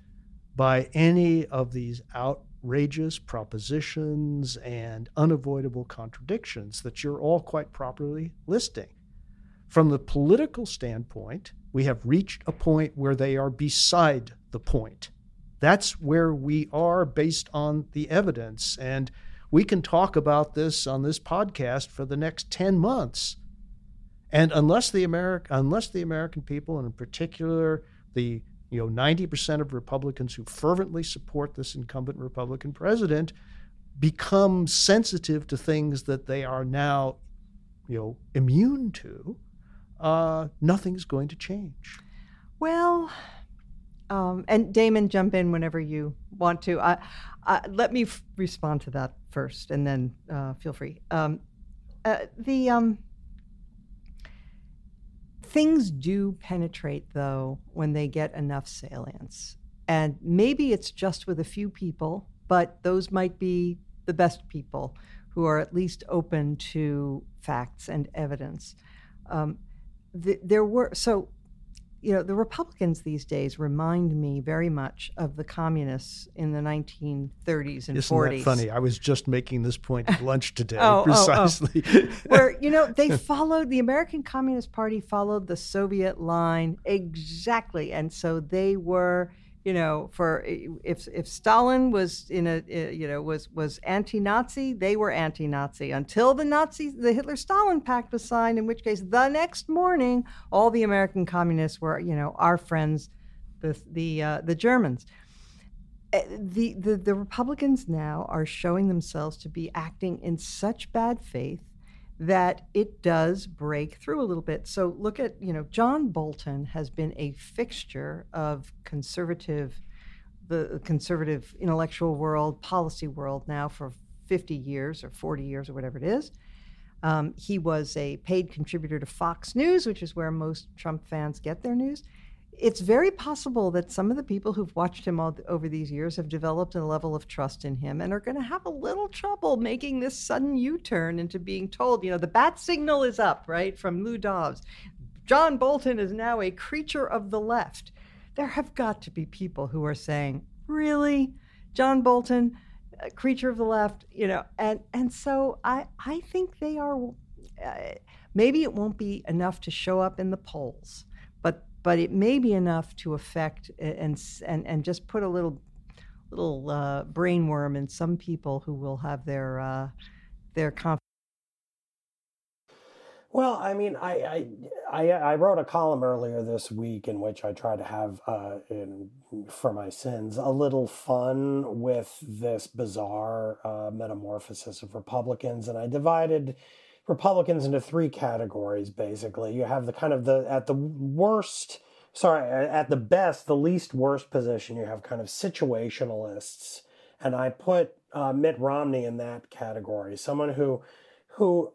by any of these outrageous propositions and unavoidable contradictions that you're all quite properly listing. From the political standpoint, we have reached a point where they are beside the point. That's where we are based on the evidence. And we can talk about this on this podcast for the next 10 months. And unless the American unless the American people, and in particular the you know 90% of Republicans who fervently support this incumbent Republican president, become sensitive to things that they are now, you know, immune to, uh, nothing's going to change. Well, um, and Damon, jump in whenever you want to. I, I, let me f- respond to that first, and then uh, feel free. Um, uh, the um, things do penetrate, though, when they get enough salience. and maybe it's just with a few people, but those might be the best people who are at least open to facts and evidence. Um, the, there were so you know, the Republicans these days remind me very much of the communists in the 1930s and Isn't 40s. That funny. I was just making this point at lunch today, oh, oh, oh, precisely. Oh, oh. Where, you know, they followed, the American Communist Party followed the Soviet line exactly. And so they were you know, for if if Stalin was in a you know was was anti-Nazi, they were anti-Nazi until the Nazi the Hitler-Stalin pact was signed. In which case, the next morning, all the American communists were you know our friends, the the uh, the Germans. Eh, the, the the Republicans now are showing themselves to be acting in such bad faith that it does break through a little bit. So look at, you know, John Bolton has been a fixture of conservative, the conservative intellectual world, policy world now for 50 years or 40 years or whatever it is. Um, he was a paid contributor to Fox News, which is where most Trump fans get their news it's very possible that some of the people who've watched him all, over these years have developed a level of trust in him and are going to have a little trouble making this sudden U-turn into being told, you know, the bat signal is up, right, from Lou Dobbs. John Bolton is now a creature of the left. There have got to be people who are saying, really, John Bolton, a creature of the left, you know, and and so I I think they are. Uh, maybe it won't be enough to show up in the polls but it may be enough to affect and and and just put a little little uh, brainworm in some people who will have their uh, their confidence. Well, I mean, I, I, I wrote a column earlier this week in which I try to have, uh, in, for my sins, a little fun with this bizarre uh, metamorphosis of Republicans, and I divided Republicans into three categories basically. You have the kind of the at the worst, sorry, at the best, the least worst position. You have kind of situationalists, and I put uh, Mitt Romney in that category. Someone who who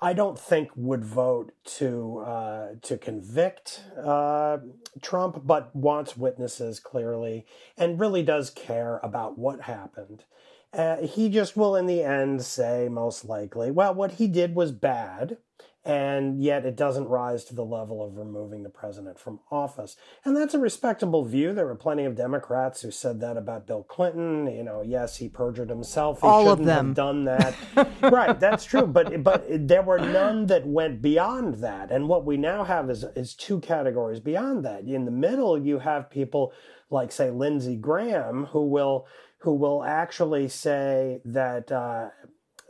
I don't think would vote to uh, to convict uh, Trump, but wants witnesses clearly, and really does care about what happened. Uh, he just will, in the end, say most likely, well, what he did was bad, and yet it doesn't rise to the level of removing the president from office. And that's a respectable view. There were plenty of Democrats who said that about Bill Clinton. You know, yes, he perjured himself. He All shouldn't of them. have done that. right, that's true. But but there were none that went beyond that. And what we now have is is two categories beyond that. In the middle, you have people like, say, Lindsey Graham, who will who will actually say that uh,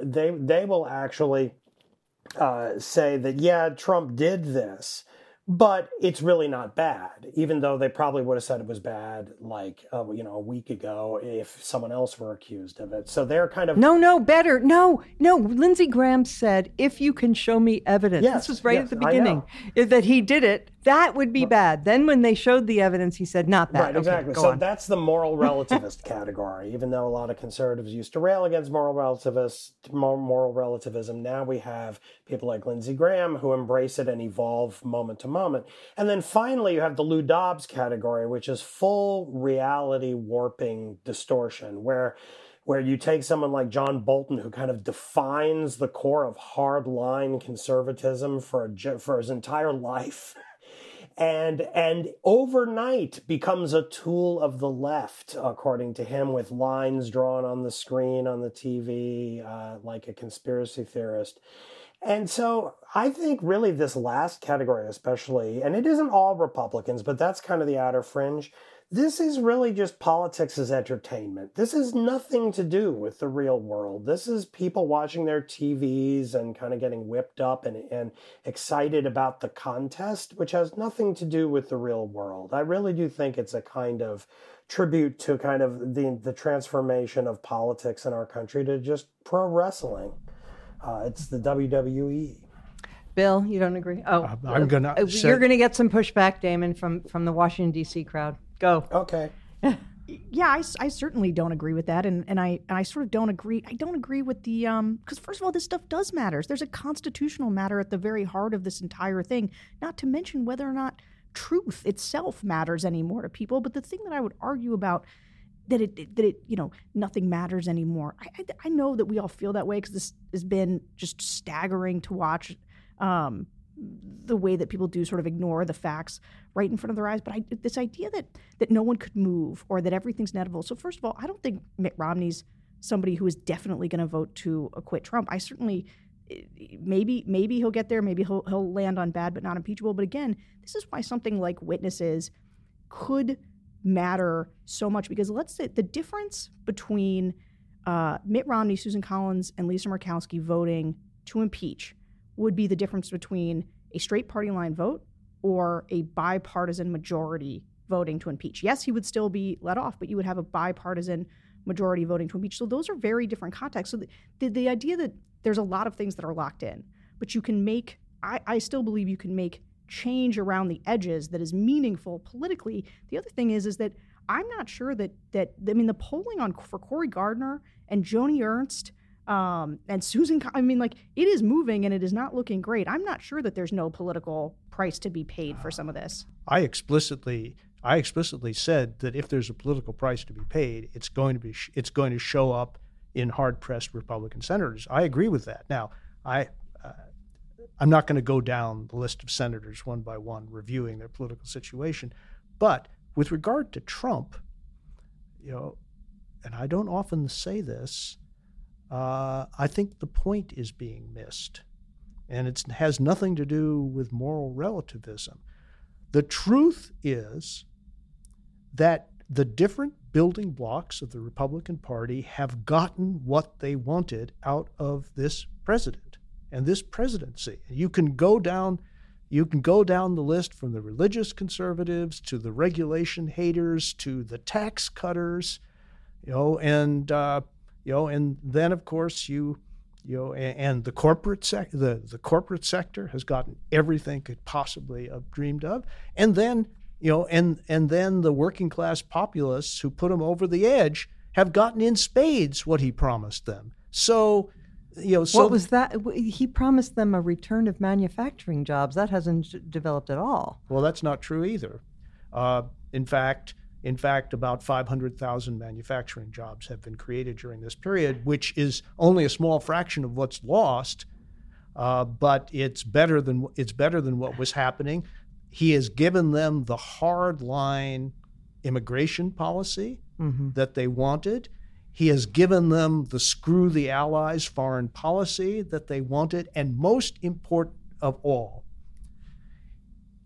they they will actually uh, say that yeah, Trump did this, but it's really not bad, even though they probably would have said it was bad like uh, you know a week ago if someone else were accused of it. So they're kind of no, no, better, no, no. Lindsey Graham said, "If you can show me evidence," yes, this was right yes, at the beginning, that he did it. That would be bad. Then when they showed the evidence, he said, "Not bad." Right, exactly. Okay, so on. that's the moral relativist category. Even though a lot of conservatives used to rail against moral relativists, moral relativism, now we have people like Lindsey Graham who embrace it and evolve moment to moment. And then finally, you have the Lou Dobbs category, which is full reality warping distortion, where where you take someone like John Bolton, who kind of defines the core of hardline conservatism for a, for his entire life. and and overnight becomes a tool of the left, according to him, with lines drawn on the screen on the TV, uh, like a conspiracy theorist. And so I think really this last category, especially, and it isn't all Republicans, but that's kind of the outer fringe. This is really just politics as entertainment. This has nothing to do with the real world. This is people watching their TVs and kind of getting whipped up and, and excited about the contest, which has nothing to do with the real world. I really do think it's a kind of tribute to kind of the, the transformation of politics in our country to just pro wrestling. Uh, it's the WWE. Bill, you don't agree? Oh, I'm gonna uh, say- you're gonna get some pushback, Damon, from from the Washington D.C. crowd. Go. Okay. yeah, I, I certainly don't agree with that, and, and I and I sort of don't agree. I don't agree with the um because first of all, this stuff does matter. There's a constitutional matter at the very heart of this entire thing. Not to mention whether or not truth itself matters anymore to people. But the thing that I would argue about that it that it you know nothing matters anymore. I I, I know that we all feel that way because this has been just staggering to watch. Um, the way that people do sort of ignore the facts right in front of their eyes. But I, this idea that that no one could move or that everything's inevitable. So first of all, I don't think Mitt Romney's somebody who is definitely going to vote to acquit Trump. I certainly maybe maybe he'll get there. Maybe he'll he'll land on bad but not impeachable. But again, this is why something like witnesses could matter so much because let's say the difference between uh, Mitt Romney, Susan Collins, and Lisa Murkowski voting to impeach would be the difference between a straight party line vote or a bipartisan majority voting to impeach. Yes, he would still be let off, but you would have a bipartisan majority voting to impeach. So those are very different contexts. So the, the, the idea that there's a lot of things that are locked in, but you can make, I, I still believe you can make change around the edges that is meaningful politically. The other thing is, is that I'm not sure that, that I mean, the polling on for Cory Gardner and Joni Ernst um, and Susan, I mean, like it is moving and it is not looking great. I'm not sure that there's no political price to be paid for some of this. I explicitly, I explicitly said that if there's a political price to be paid, it's going to be, it's going to show up in hard-pressed Republican senators. I agree with that. Now, I, I'm not going to go down the list of senators one by one, reviewing their political situation, but with regard to Trump, you know, and I don't often say this uh, I think the point is being missed. And it has nothing to do with moral relativism. The truth is that the different building blocks of the Republican Party have gotten what they wanted out of this president and this presidency. You can go down you can go down the list from the religious conservatives to the regulation haters to the tax cutters, you know, and uh, you know, and then of course you, you know, and, and the corporate sec- the the corporate sector has gotten everything could possibly have dreamed of, and then you know, and and then the working class populists who put him over the edge have gotten in spades what he promised them. So, you know, so what was that? He promised them a return of manufacturing jobs. That hasn't developed at all. Well, that's not true either. Uh, in fact, in fact, about 500,000 manufacturing jobs have been created during this period, which is only a small fraction of what's lost, uh, but it's better than it's better than what was happening. He has given them the hard line immigration policy mm-hmm. that they wanted. He has given them the screw the allies foreign policy that they wanted, and most important of all,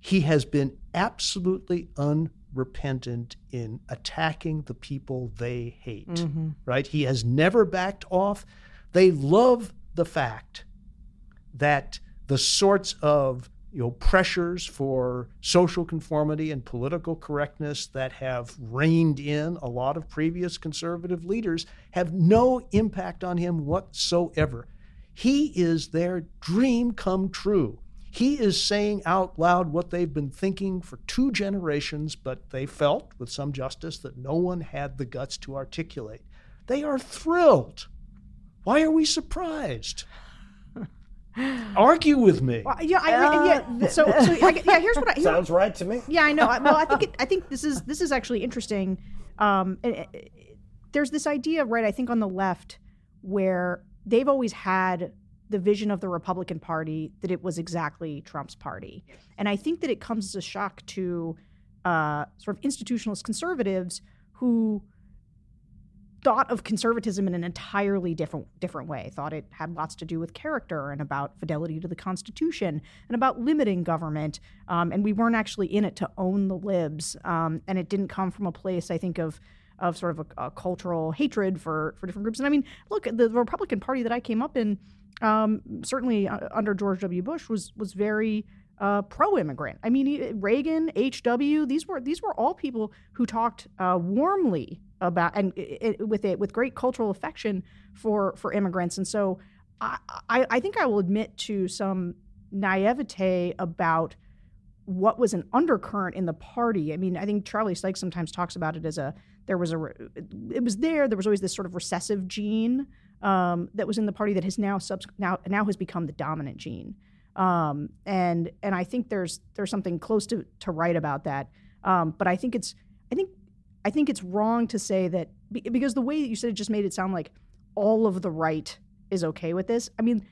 he has been absolutely unrepentant in attacking the people they hate, mm-hmm. right? He has never backed off. They love the fact that the sorts of you know pressures for social conformity and political correctness that have reined in a lot of previous conservative leaders have no impact on him whatsoever. He is their dream come true. He is saying out loud what they've been thinking for two generations, but they felt, with some justice, that no one had the guts to articulate. They are thrilled. Why are we surprised? Argue with me. Well, yeah, I, uh, yeah. So, so I, yeah. Here's what I, sounds right to me. Yeah, I know. Well, I think it, I think this is this is actually interesting. Um, it, it, there's this idea, right? I think on the left where they've always had the vision of the Republican Party that it was exactly Trump's party. And I think that it comes as a shock to uh, sort of institutionalist conservatives who thought of conservatism in an entirely different different way. Thought it had lots to do with character and about fidelity to the Constitution and about limiting government. Um, and we weren't actually in it to own the libs. Um, and it didn't come from a place, I think, of of sort of a, a cultural hatred for for different groups. And I mean, look, the Republican Party that I came up in um, certainly uh, under George W. Bush was was very uh, pro-immigrant. I mean, Reagan, H.W. These were these were all people who talked uh, warmly about and it, it, with it with great cultural affection for for immigrants. And so, I, I, I think I will admit to some naivete about what was an undercurrent in the party. I mean, I think Charlie Sykes sometimes talks about it as a there was a it was there. There was always this sort of recessive gene um, that was in the party that has now subs- now now has become the dominant gene. Um, and and I think there's there's something close to to right about that. Um, but I think it's I think I think it's wrong to say that because the way that you said it just made it sound like all of the right is okay with this. I mean,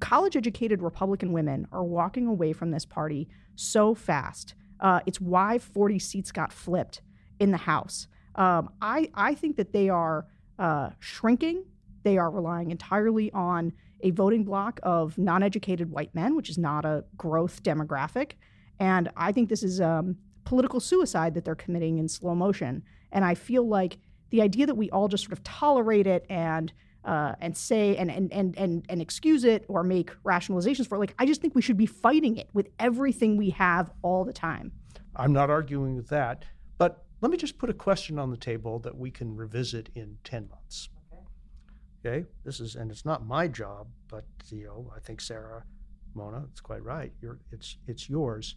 college educated Republican women are walking away from this party so fast. Uh, it's why 40 seats got flipped in the House. Um, I, I think that they are uh, shrinking. They are relying entirely on a voting bloc of non educated white men, which is not a growth demographic. And I think this is um, political suicide that they're committing in slow motion. And I feel like the idea that we all just sort of tolerate it and uh, and say and, and and and and excuse it or make rationalizations for it. Like I just think we should be fighting it with everything we have all the time. I'm not arguing with that, but let me just put a question on the table that we can revisit in ten months. Okay. This is and it's not my job, but you know I think Sarah, Mona, it's quite right. You're, it's it's yours.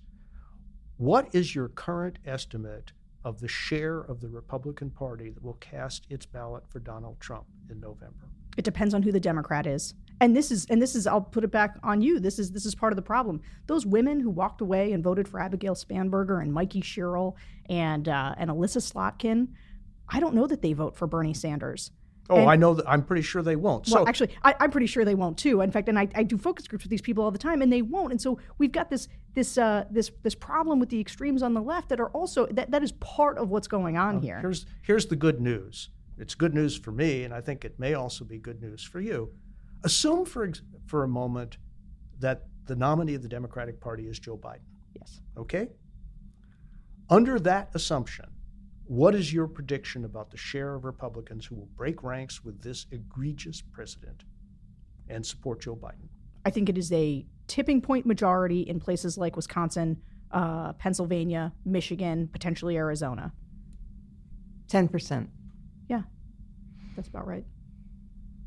What is your current estimate of the share of the Republican Party that will cast its ballot for Donald Trump in November? It depends on who the Democrat is. And this is and this is I'll put it back on you. This is this is part of the problem. Those women who walked away and voted for Abigail Spanberger and Mikey Sherrill and uh, and Elissa Slotkin, I don't know that they vote for Bernie Sanders. Oh, and, I know that. I'm pretty sure they won't. Well, actually, I, am pretty sure they won't too. In fact, and I, I do focus groups with these people all the time, and they won't. And so we've got this this uh, this this problem with the extremes on the left that are also that that is part of what's going on here. Here's here's the good news. It's good news for me, and I think it may also be good news for you. Assume for for a moment that the nominee of the Democratic Party is Joe Biden. Yes. Okay. Under that assumption, what is your prediction about the share of Republicans who will break ranks with this egregious president and support Joe Biden? I think it is a tipping point majority in places like Wisconsin, uh, Pennsylvania, Michigan, potentially Arizona. 10%. Yeah, that's about right.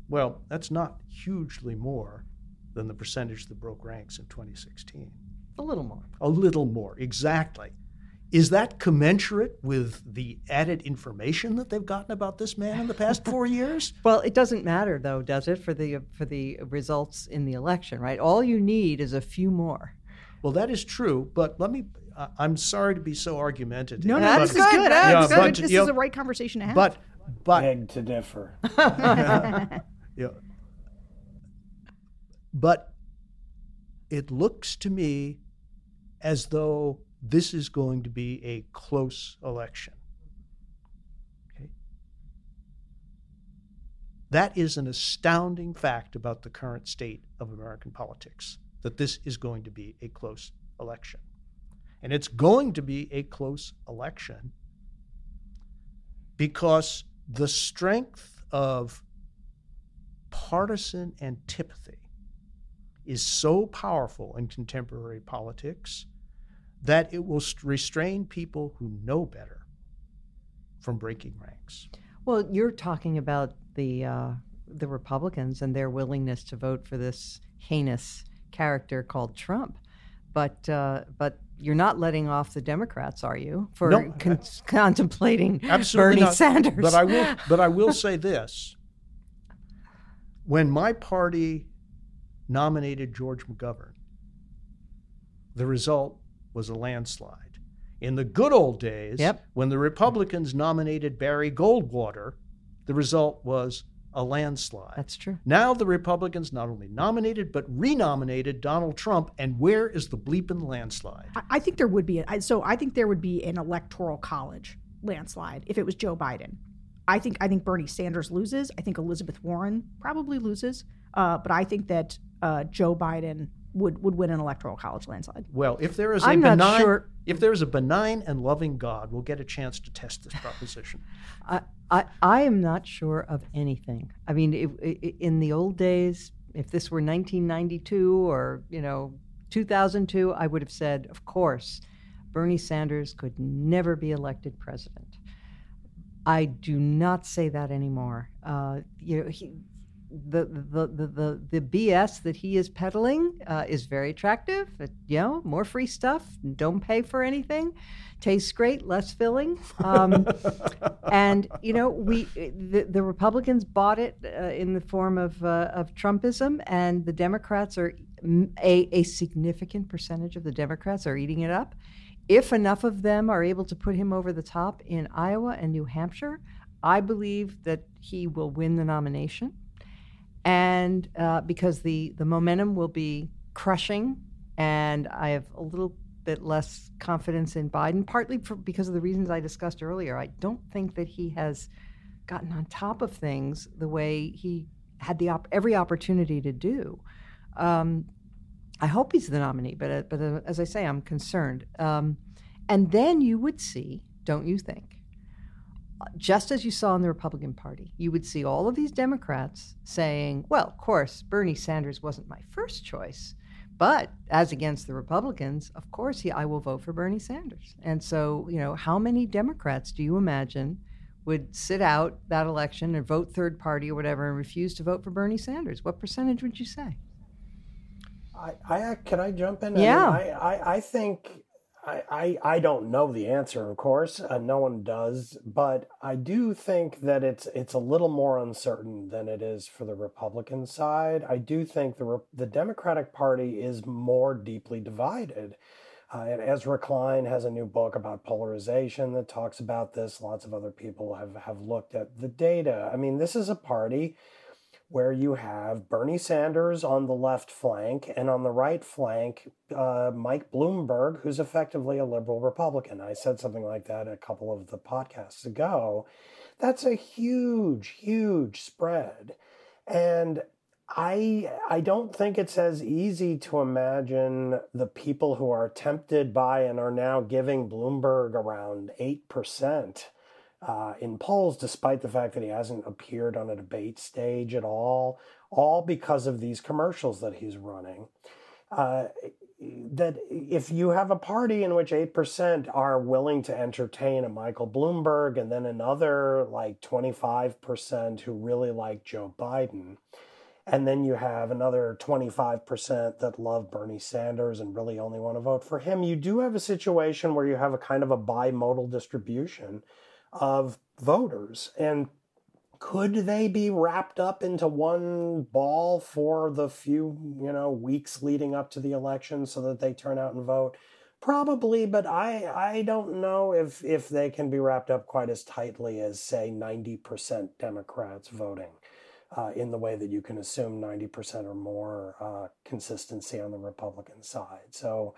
Well, that's not hugely more than the percentage that broke ranks in 2016. A little more. A little more, exactly. Is that commensurate with the added information that they've gotten about this man in the past four years? Well, it doesn't matter though, does it, for the for the results in the election, right? All you need is a few more. Well, that is true, but let me. Uh, I'm sorry to be so argumentative. No, no, this is good. Yeah, but, this is the right conversation to have. But, but beg to differ. yeah, but it looks to me as though this is going to be a close election. Okay? That is an astounding fact about the current state of American politics, that this is going to be a close election. And it's going to be a close election because the strength of partisan antipathy is so powerful in contemporary politics that it will restrain people who know better from breaking ranks. Well, you're talking about the uh, the Republicans and their willingness to vote for this heinous character called Trump, but uh, but you're not letting off the Democrats, are you, for no, con- contemplating Bernie not. Sanders? But I will. But I will say this: when my party nominated George McGovern, the result was a landslide. In the good old days, yep. when the Republicans nominated Barry Goldwater, the result was a landslide. That's true. Now the Republicans not only nominated but renominated Donald Trump, and where is the bleeping landslide? I, I think there would be. A, so I think there would be an electoral college landslide if it was Joe Biden. I think I think Bernie Sanders loses. I think Elizabeth Warren probably loses. Uh, but I think that uh, Joe Biden would would win an electoral college landslide. Well, if there is a I'm benign, sure. if there is a benign and loving God, we'll get a chance to test this proposition. I, I, I am not sure of anything. I mean, it, in the old days, if this were 1992 or you know 2002, I would have said, of course, Bernie Sanders could never be elected president. I do not say that anymore. Uh, you know, he, the, the, the, the, BS that he is peddling uh, is very attractive. You know, more free stuff, don't pay for anything, tastes great, less filling. Um, and, you know, we the, the Republicans bought it uh, in the form of, uh, of Trumpism, and the Democrats are a, a significant percentage of the Democrats are eating it up. If enough of them are able to put him over the top in Iowa and New Hampshire, I believe that he will win the nomination. And uh, because the, the momentum will be crushing, and I have a little bit less confidence in Biden, partly for, because of the reasons I discussed earlier. I don't think that he has gotten on top of things the way he had the op- every opportunity to do. Um, I hope he's the nominee, but uh, but uh, as I say, I'm concerned. Um, and then you would see, don't you think, just as you saw in the Republican Party, you would see all of these Democrats saying, "Well, of course, Bernie Sanders wasn't my first choice." But as against the Republicans, of course, he, I will vote for Bernie Sanders. And so, you know, how many Democrats do you imagine would sit out that election and vote third party or whatever and refuse to vote for Bernie Sanders? What percentage would you say? I, I can I jump in? Yeah. I, mean, I, I, I think I, I, I don't know the answer, of course. Uh, no one does, but I do think that it's it's a little more uncertain than it is for the Republican side. I do think the the Democratic Party is more deeply divided. Uh, and Ezra Klein has a new book about polarization that talks about this. Lots of other people have, have looked at the data. I mean, this is a party where you have Bernie Sanders on the left flank and on the right flank, uh, Mike Bloomberg, who's effectively a liberal Republican. I said something like that a couple of the podcasts ago. That's a huge, huge spread. And I I don't think it's as easy to imagine the people who are tempted by and are now giving Bloomberg around eight percent uh, in polls, despite the fact that he hasn't appeared on a debate stage at all, all because of these commercials that he's running. Uh, that if you have a party in which 8% are willing to entertain a Michael Bloomberg and then another like 25% who really like Joe Biden, and then you have another 25% that love Bernie Sanders and really only want to vote for him, you do have a situation where you have a kind of a bimodal distribution of voters. And could they be wrapped up into one ball for the few, you know, weeks leading up to the election so that they turn out and vote? Probably, but I I don't know if if they can be wrapped up quite as tightly as say 90% Democrats voting. Uh, in the way that you can assume 90% or more uh, consistency on the Republican side. So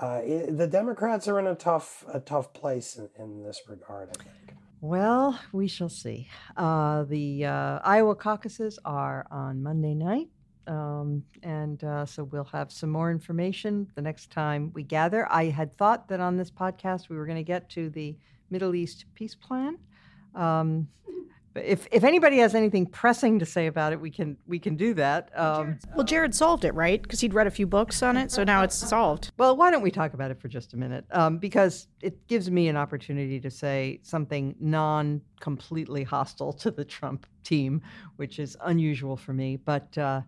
uh, it, the Democrats are in a tough a tough place in, in this regard. I think. Well, we shall see. Uh, the uh, Iowa caucuses are on Monday night. Um, and uh, so we'll have some more information the next time we gather. I had thought that on this podcast we were going to get to the Middle East peace plan. Um, if if anybody has anything pressing to say about it, we can we can do that. Um, well, Jared solved it, right? Because he'd read a few books on it, so now it's solved. Well, why don't we talk about it for just a minute? Um, because it gives me an opportunity to say something non completely hostile to the Trump team, which is unusual for me. But uh,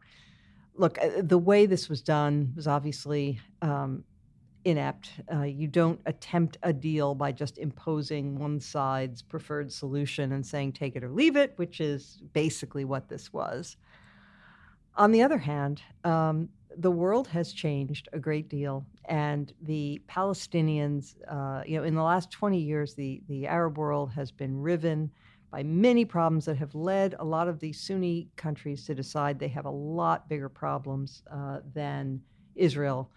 look, uh, the way this was done was obviously um, inept. Uh, you don't attempt a deal by just imposing one side's preferred solution and saying take it or leave it, which is basically what this was. On the other hand, um, the world has changed a great deal, and the Palestinians, uh, you know, in the last 20 years, the, the Arab world has been riven by many problems that have led a lot of the Sunni countries to decide they have a lot bigger problems uh, than Israel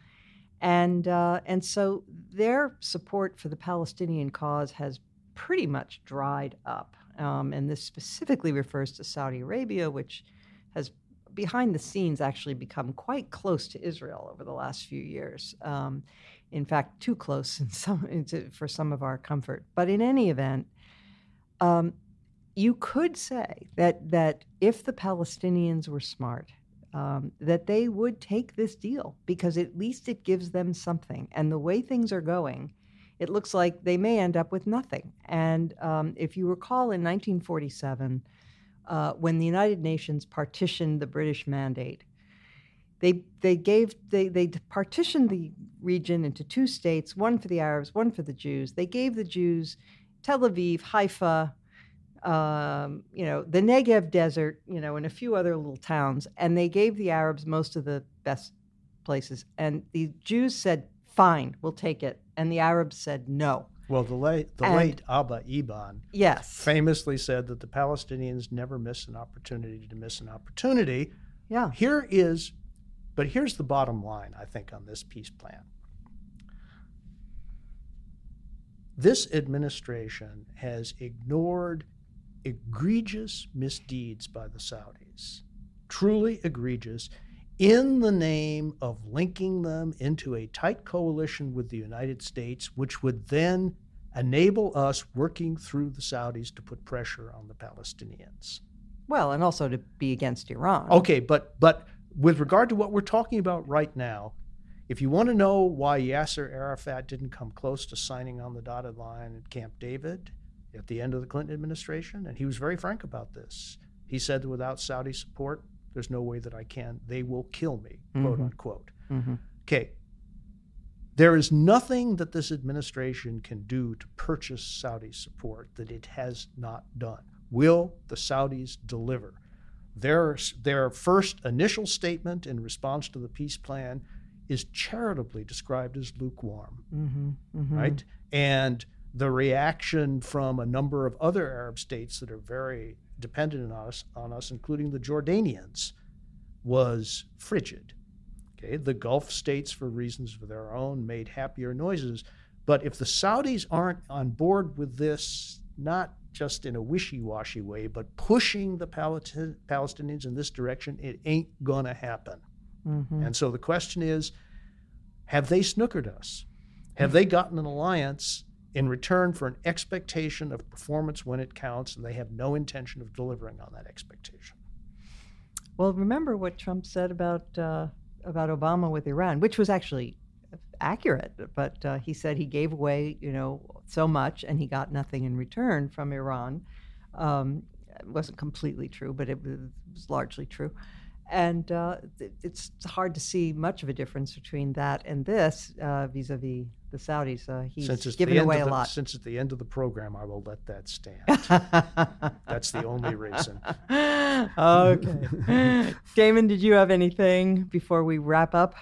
and, uh, and so their support for the Palestinian cause has pretty much dried up. Um, and this specifically refers to Saudi Arabia, which has behind the scenes actually become quite close to Israel over the last few years. Um, in fact, too close in some, for some of our comfort. But in any event, um, you could say that that if the Palestinians were smart, um, that they would take this deal because at least it gives them something. And the way things are going, it looks like they may end up with nothing. And um, if you recall in 1947, uh, when the United Nations partitioned the British Mandate, they, they gave they, they partitioned the region into two states, one for the Arabs, one for the Jews. They gave the Jews Tel Aviv, Haifa, um, you know, the Negev desert, you know, and a few other little towns, and they gave the Arabs most of the best places. And the Jews said, fine, we'll take it. And the Arabs said, no. Well, the late, the And- late Abba Eban Yes. famously said that the Palestinians never miss an opportunity to miss an opportunity. Yeah. Here is, but here's the bottom line, I think, on this peace plan. This administration has ignored egregious misdeeds by the Saudis, truly egregious, in the name of linking them into a tight coalition with the United States, which would then enable us working through the Saudis to put pressure on the Palestinians. Well, and also to be against Iran. Okay, but but with regard to what we're talking about right now, if you want to know why Yasser Arafat didn't come close to signing on the dotted line at Camp David at the end of the Clinton administration, and he was very frank about this. He said that without Saudi support, there's no way that I can. They will kill me, quote Mhm. unquote. Mhm. Okay. There is nothing that this administration can do to purchase Saudi support that it has not done. Will the Saudis deliver? Their, their first initial statement in response to the peace plan is charitably described as lukewarm, Mhm. Mhm. right? And the reaction from a number of other Arab states that are very dependent on us, on us including the Jordanians, was frigid. Okay, the Gulf states, for reasons of their own, made happier noises. But if the Saudis aren't on board with this, not just in a wishy-washy way, but pushing the Palati- Palestinians in this direction, it ain't gonna happen. Mhm. And so the question is, have they snookered us? Have they gotten an alliance in return for an expectation of performance when it counts, and they have no intention of delivering on that expectation? Well, remember what Trump said about uh, about Obama with Iran, which was actually accurate. But uh, he said he gave away, you know, so much, and he got nothing in return from Iran. Um, it wasn't completely true, but it was, largely true. And uh, it's hard to see much of a difference between that and this uh, vis-a-vis the Saudis. Uh, he's since it's given away of a lot. Since at the end of the program, I will let that stand. That's the only reason. okay. Damon, did you have anything before we wrap up?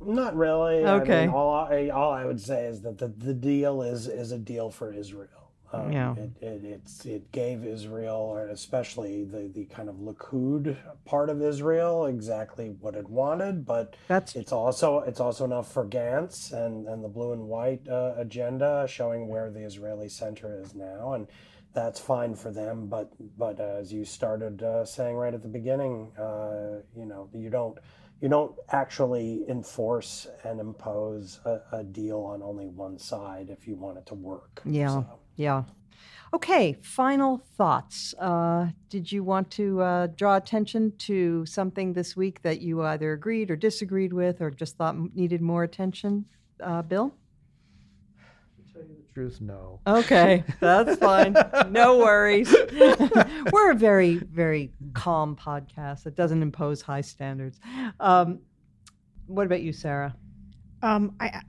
Not really. I Okay. mean, all I, all I would say is that the, the deal is is a deal for Israel. Um, Yeah. It, it, it's, it gave Israel, and especially the, the kind of Likud part of Israel, exactly what it wanted. But That's it's also it's also enough for Gantz and, and the blue and white uh, agenda, showing where the Israeli center is now, and that's fine for them. But but uh, as you started uh, saying right at the beginning, uh, you know you don't you don't actually enforce and impose a, a deal on only one side if you want it to work. Yeah. So, Yeah. Okay, final thoughts. Uh, did you want to uh, draw attention to something this week that you either agreed or disagreed with or just thought needed more attention, uh, Bill? To tell you the truth, no. Okay, that's fine. No worries. We're a very, very calm podcast that doesn't impose high standards. Um, what about you, Sarah? Um, I,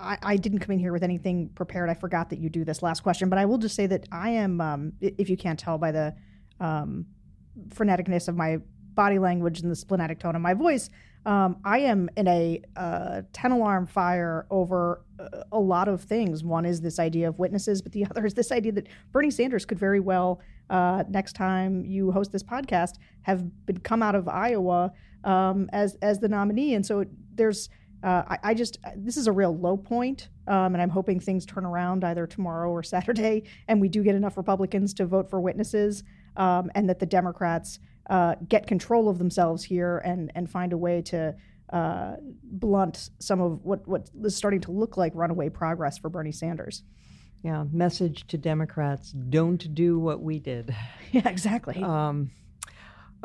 I I didn't come in here with anything prepared. I forgot that you do this last question, but I will just say that I am, um, if you can't tell by the um, freneticness of my body language and the splenetic tone of my voice, um, I am in a uh, ten alarm fire over uh, a lot of things. One is this idea of witnesses, but the other is this idea that Bernie Sanders could very well, uh, next time you host this podcast, have been come out of Iowa um, as as the nominee, and so there's. Uh, I, I just this is a real low point, um, and I'm hoping things turn around either tomorrow or Saturday, and we do get enough Republicans to vote for witnesses, um, and that the Democrats uh, get control of themselves here and and find a way to uh, blunt some of what what is starting to look like runaway progress for Bernie Sanders. Yeah, message to Democrats don't do what we did. Yeah, exactly. Um,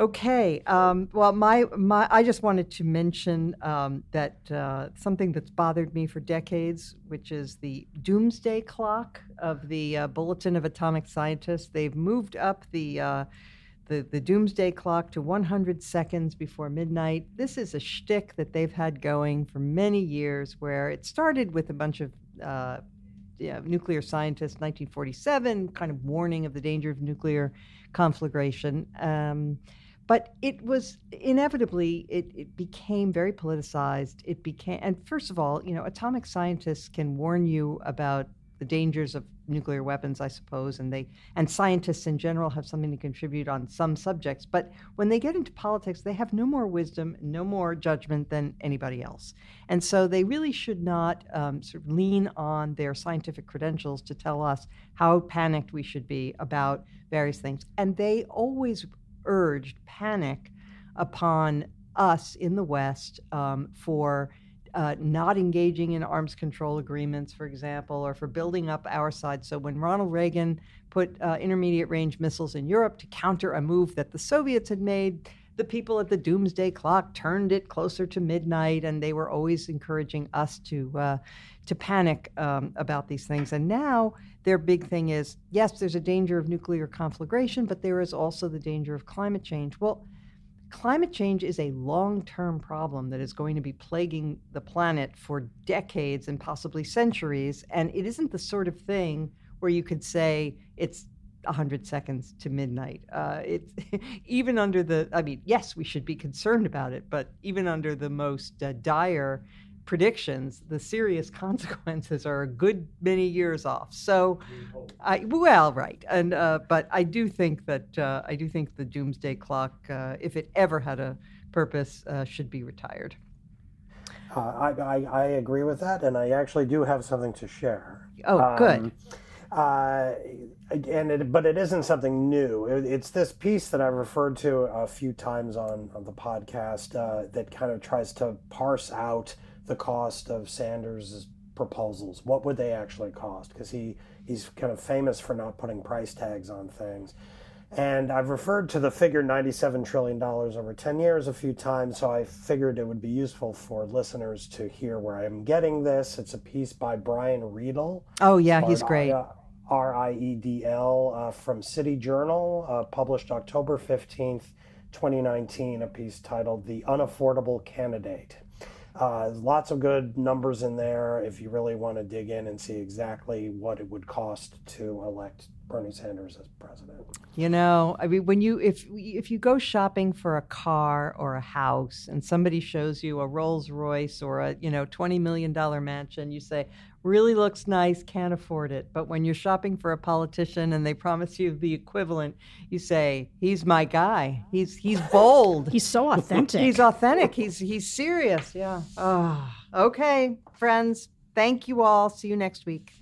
okay. Um, well, my, my, I just wanted to mention um, that uh, something that's bothered me for decades, which is the doomsday clock of the uh, Bulletin of Atomic Scientists. They've moved up the. Uh, the, the doomsday clock to 100 seconds before midnight. This is a shtick that they've had going for many years, where it started with a bunch of uh, yeah, nuclear scientists, 1947, kind of warning of the danger of nuclear conflagration. Um, but it was inevitably it, it became very politicized. It became, and first of all, you know, atomic scientists can warn you about the dangers of nuclear weapons, I suppose, and they and scientists in general have something to contribute on some subjects. But when they get into politics, they have no more wisdom, no more judgment than anybody else, and so they really should not um, sort of lean on their scientific credentials to tell us how panicked we should be about various things. And they always urged panic upon us in the West um, for uh, not engaging in arms control agreements, for example, or for building up our side. So when Ronald Reagan put uh, intermediate range missiles in Europe to counter a move that the Soviets had made, the people at the doomsday clock turned it closer to midnight, and they were always encouraging us to uh, to panic um, about these things. And now their big thing is yes, there's a danger of nuclear conflagration, but there is also the danger of climate change. Well, climate change is a long term problem that is going to be plaguing the planet for decades and possibly centuries. And it isn't the sort of thing where you could say it's 100 seconds to midnight. Uh, it's even under the, I mean, yes, we should be concerned about it, but even under the most uh, dire predictions, the serious consequences are a good many years off. So, I, well, right, and uh, but I do think that uh, I do think the doomsday clock, uh, if it ever had a purpose, uh, should be retired. Uh, I, I, I agree with that, and I actually do have something to share. Oh, um, good. Uh, and it, but it isn't something new. It, it's this piece that I've referred to a few times on, on the podcast uh, that kind of tries to parse out the cost of Sanders' proposals. What would they actually cost? Because he, he's kind of famous for not putting price tags on things. And I've referred to the figure $97 trillion over 10 years a few times, so I figured it would be useful for listeners to hear where I'm getting this. It's a piece by Brian Riedl. Oh, yeah, he's great. R I E D L uh, from City Journal, uh, published October 15th, 2019, a piece titled The Unaffordable Candidate. Uh, lots of good numbers in there if you really want to dig in and see exactly what it would cost to elect Bernie Sanders as president. You know, I mean, when you if if you go shopping for a car or a house and somebody shows you a Rolls Royce or a you know twenty million dollar mansion, you say, really looks nice, can't afford it. But when you're shopping for a politician and they promise you the equivalent, you say, "He's my guy. He's he's bold. he's so authentic. he's authentic. He's he's serious. Yeah. Oh, okay, friends. Thank you all. See you next week.